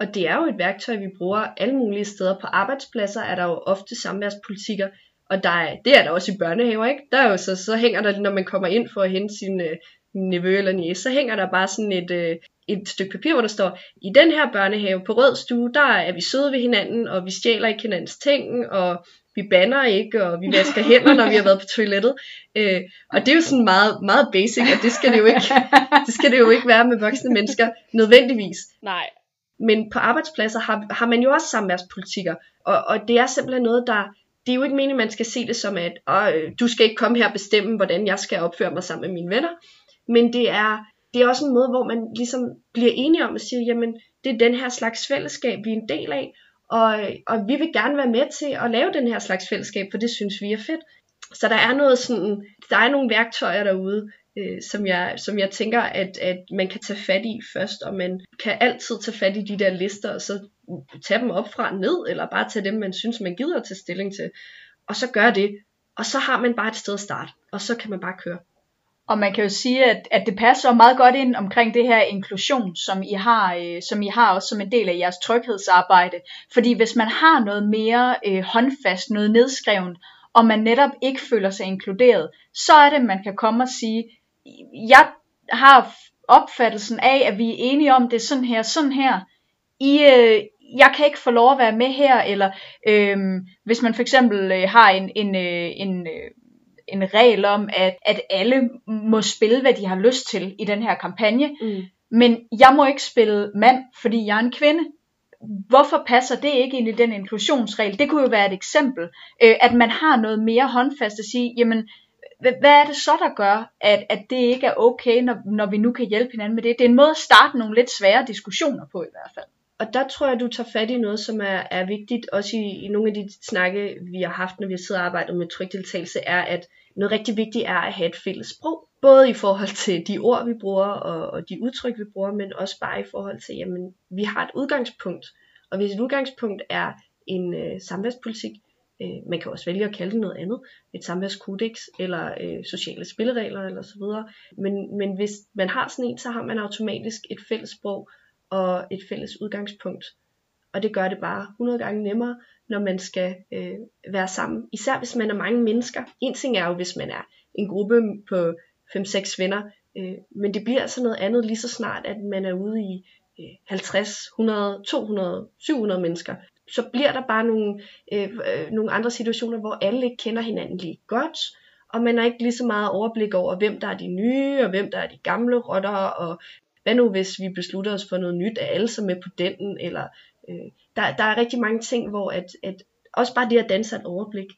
Og det er jo et værktøj, vi bruger alle mulige steder. På arbejdspladser er der jo ofte samværspolitikker, og der er, det er der også i børnehaver, ikke? Der er jo så, så hænger der, når man kommer ind for at hente sin øh, nevø eller niece, så hænger der bare sådan et, øh, et stykke papir, hvor der står, i den her børnehave på rød stue, der er vi søde ved hinanden, og vi stjæler ikke hinandens ting, og vi banner ikke, og vi vasker hænder, når vi har været på toilettet. Øh, og det er jo sådan meget, meget basic, og det skal det, jo ikke, det skal det jo ikke være med voksne mennesker, nødvendigvis. Nej. Men på arbejdspladser har, har man jo også samværspolitikker, og, og det er simpelthen noget, der, det er jo ikke meningen, man skal se det som, at øh, du skal ikke komme her og bestemme, hvordan jeg skal opføre mig sammen med mine venner. Men det er, det er også en måde, hvor man ligesom bliver enige om at sige, jamen det er den her slags fællesskab, vi er en del af, og, og vi vil gerne være med til at lave den her slags fællesskab, for det synes vi er fedt. Så der er noget sådan, der er nogle værktøjer derude, øh, som, jeg, som jeg tænker, at, at man kan tage fat i først, og man kan altid tage fat i de der lister, og så tage dem op fra ned, eller bare tage dem, man synes, man gider at tage stilling til, og så gøre det. Og så har man bare et sted at starte, og så kan man bare køre. Og man kan jo sige, at, at det passer meget godt ind omkring det her inklusion, som I, har, øh, som I har også som en del af jeres tryghedsarbejde. Fordi hvis man har noget mere øh, håndfast, noget nedskrevet, og man netop ikke føler sig inkluderet, så er det, man kan komme og sige, jeg har opfattelsen af, at vi er enige om det sådan her, sådan her. I, øh, jeg kan ikke få lov at være med her, eller øh, hvis man for eksempel øh, har en, en, øh, en, øh, en regel om, at, at alle må spille, hvad de har lyst til i den her kampagne, mm. men jeg må ikke spille mand, fordi jeg er en kvinde. Hvorfor passer det ikke ind i den inklusionsregel? Det kunne jo være et eksempel, øh, at man har noget mere håndfast at sige, jamen, hvad er det så, der gør, at, at det ikke er okay, når, når vi nu kan hjælpe hinanden med det? Det er en måde at starte nogle lidt svære diskussioner på i hvert fald. Og der tror jeg, du tager fat i noget, som er, er vigtigt, også i, i nogle af de snakke, vi har haft, når vi har siddet og arbejdet med trykdeltagelse, er, at noget rigtig vigtigt er at have et fælles sprog. Både i forhold til de ord, vi bruger, og, og de udtryk, vi bruger, men også bare i forhold til, jamen, vi har et udgangspunkt. Og hvis et udgangspunkt er en øh, samværspolitik, øh, man kan også vælge at kalde det noget andet, et samværskodex, eller øh, sociale spilleregler, eller så videre. Men, men hvis man har sådan en, så har man automatisk et fælles sprog, og et fælles udgangspunkt. Og det gør det bare 100 gange nemmere, når man skal øh, være sammen. Især hvis man er mange mennesker. En ting er jo, hvis man er en gruppe på 5-6 venner, øh, men det bliver altså noget andet lige så snart, at man er ude i øh, 50, 100, 200, 700 mennesker. Så bliver der bare nogle, øh, øh, nogle andre situationer, hvor alle ikke kender hinanden lige godt, og man har ikke lige så meget overblik over, hvem der er de nye, og hvem der er de gamle rotter, og hvad nu hvis vi beslutter os for noget nyt, er alle så med på den, eller øh, der, der er rigtig mange ting, hvor at, at også bare det at danse et overblik,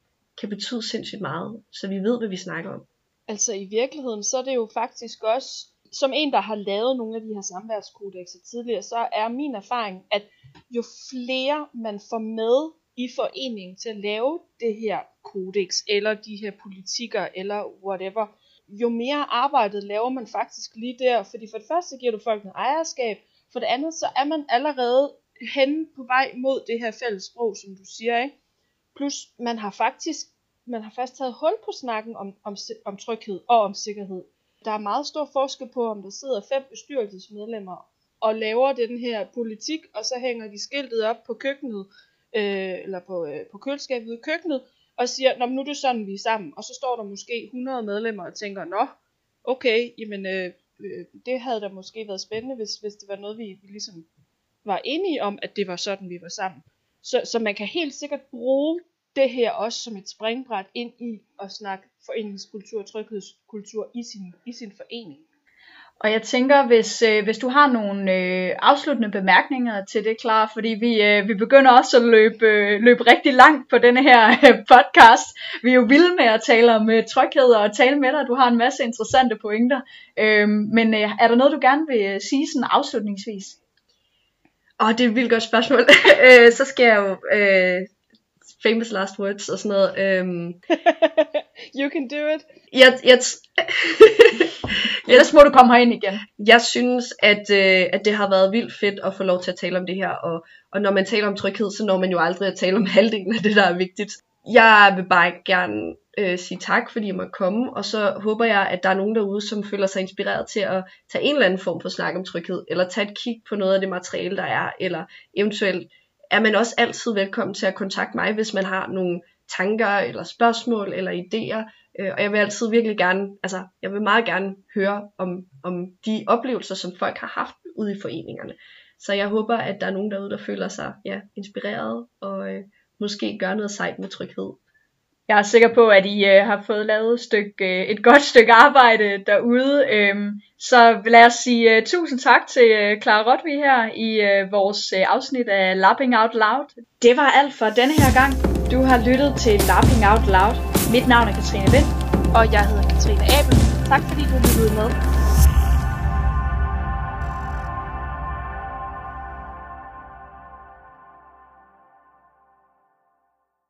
kan betyde sindssygt meget, så vi ved, hvad vi snakker om. Altså i virkeligheden, så er det jo faktisk også, som en, der har lavet nogle af de her samværskodexer tidligere, så er min erfaring, at jo flere man får med i foreningen til at lave det her kodex, eller de her politikker, eller whatever, jo mere arbejdet laver man faktisk lige der, fordi for det første giver du folk noget ejerskab, for det andet så er man allerede hen på vej mod det her fælles sprog, som du siger, ikke? Plus man har faktisk man har faktisk taget hul på snakken om, om, om tryghed og om sikkerhed. Der er meget stor forskel på, om der sidder fem bestyrelsesmedlemmer og laver den her politik, og så hænger de skiltet op på køkkenet, øh, eller på, øh, på køleskabet i køkkenet, og siger, Nå, nu er det sådan, vi er sammen. Og så står der måske 100 medlemmer og tænker, nå, okay, jamen øh, øh, det havde da måske været spændende, hvis, hvis det var noget, vi, vi ligesom var enige om, at det var sådan, vi var sammen. Så, så man kan helt sikkert bruge det her også som et springbræt ind i at snakke foreningskultur og tryghedskultur i sin, i sin forening. Og jeg tænker, hvis, øh, hvis du har nogle øh, afsluttende bemærkninger til det, klar, fordi vi, øh, vi begynder også at løbe, øh, løbe rigtig langt på denne her øh, podcast. Vi er jo vilde med at tale om øh, tryghed og tale med dig. Du har en masse interessante pointer. Øh, men øh, er der noget, du gerne vil øh, sige sådan afslutningsvis? Åh, oh, det er et vildt godt spørgsmål. øh, så skal jeg jo øh, famous last words og sådan noget. Um, you can do it. Jeg, jeg, Ellers må du komme herind igen. Jeg synes, at, øh, at det har været vildt fedt at få lov til at tale om det her. Og, og når man taler om tryghed, så når man jo aldrig at tale om halvdelen af det, der er vigtigt. Jeg vil bare gerne øh, sige tak, fordi jeg måtte komme, og så håber jeg, at der er nogen derude, som føler sig inspireret til at tage en eller anden form for snak om tryghed, eller tage et kig på noget af det materiale, der er, eller eventuelt er man også altid velkommen til at kontakte mig, hvis man har nogle tanker, eller spørgsmål, eller idéer, øh, og jeg vil altid virkelig gerne, altså jeg vil meget gerne høre om, om de oplevelser, som folk har haft ude i foreningerne. Så jeg håber, at der er nogen derude, der føler sig ja, inspireret, og øh, måske gør noget sejt med tryghed. Jeg er sikker på, at I øh, har fået lavet et, stykke, øh, et godt stykke arbejde derude. Øhm, så lad os sige øh, tusind tak til øh, Clara Rotvi her i øh, vores øh, afsnit af Lapping Out Loud. Det var alt for denne her gang. Du har lyttet til Lapping Out Loud. Mit navn er Katrine Vind. Og jeg hedder Katrine Abel. Tak fordi du lyttede med.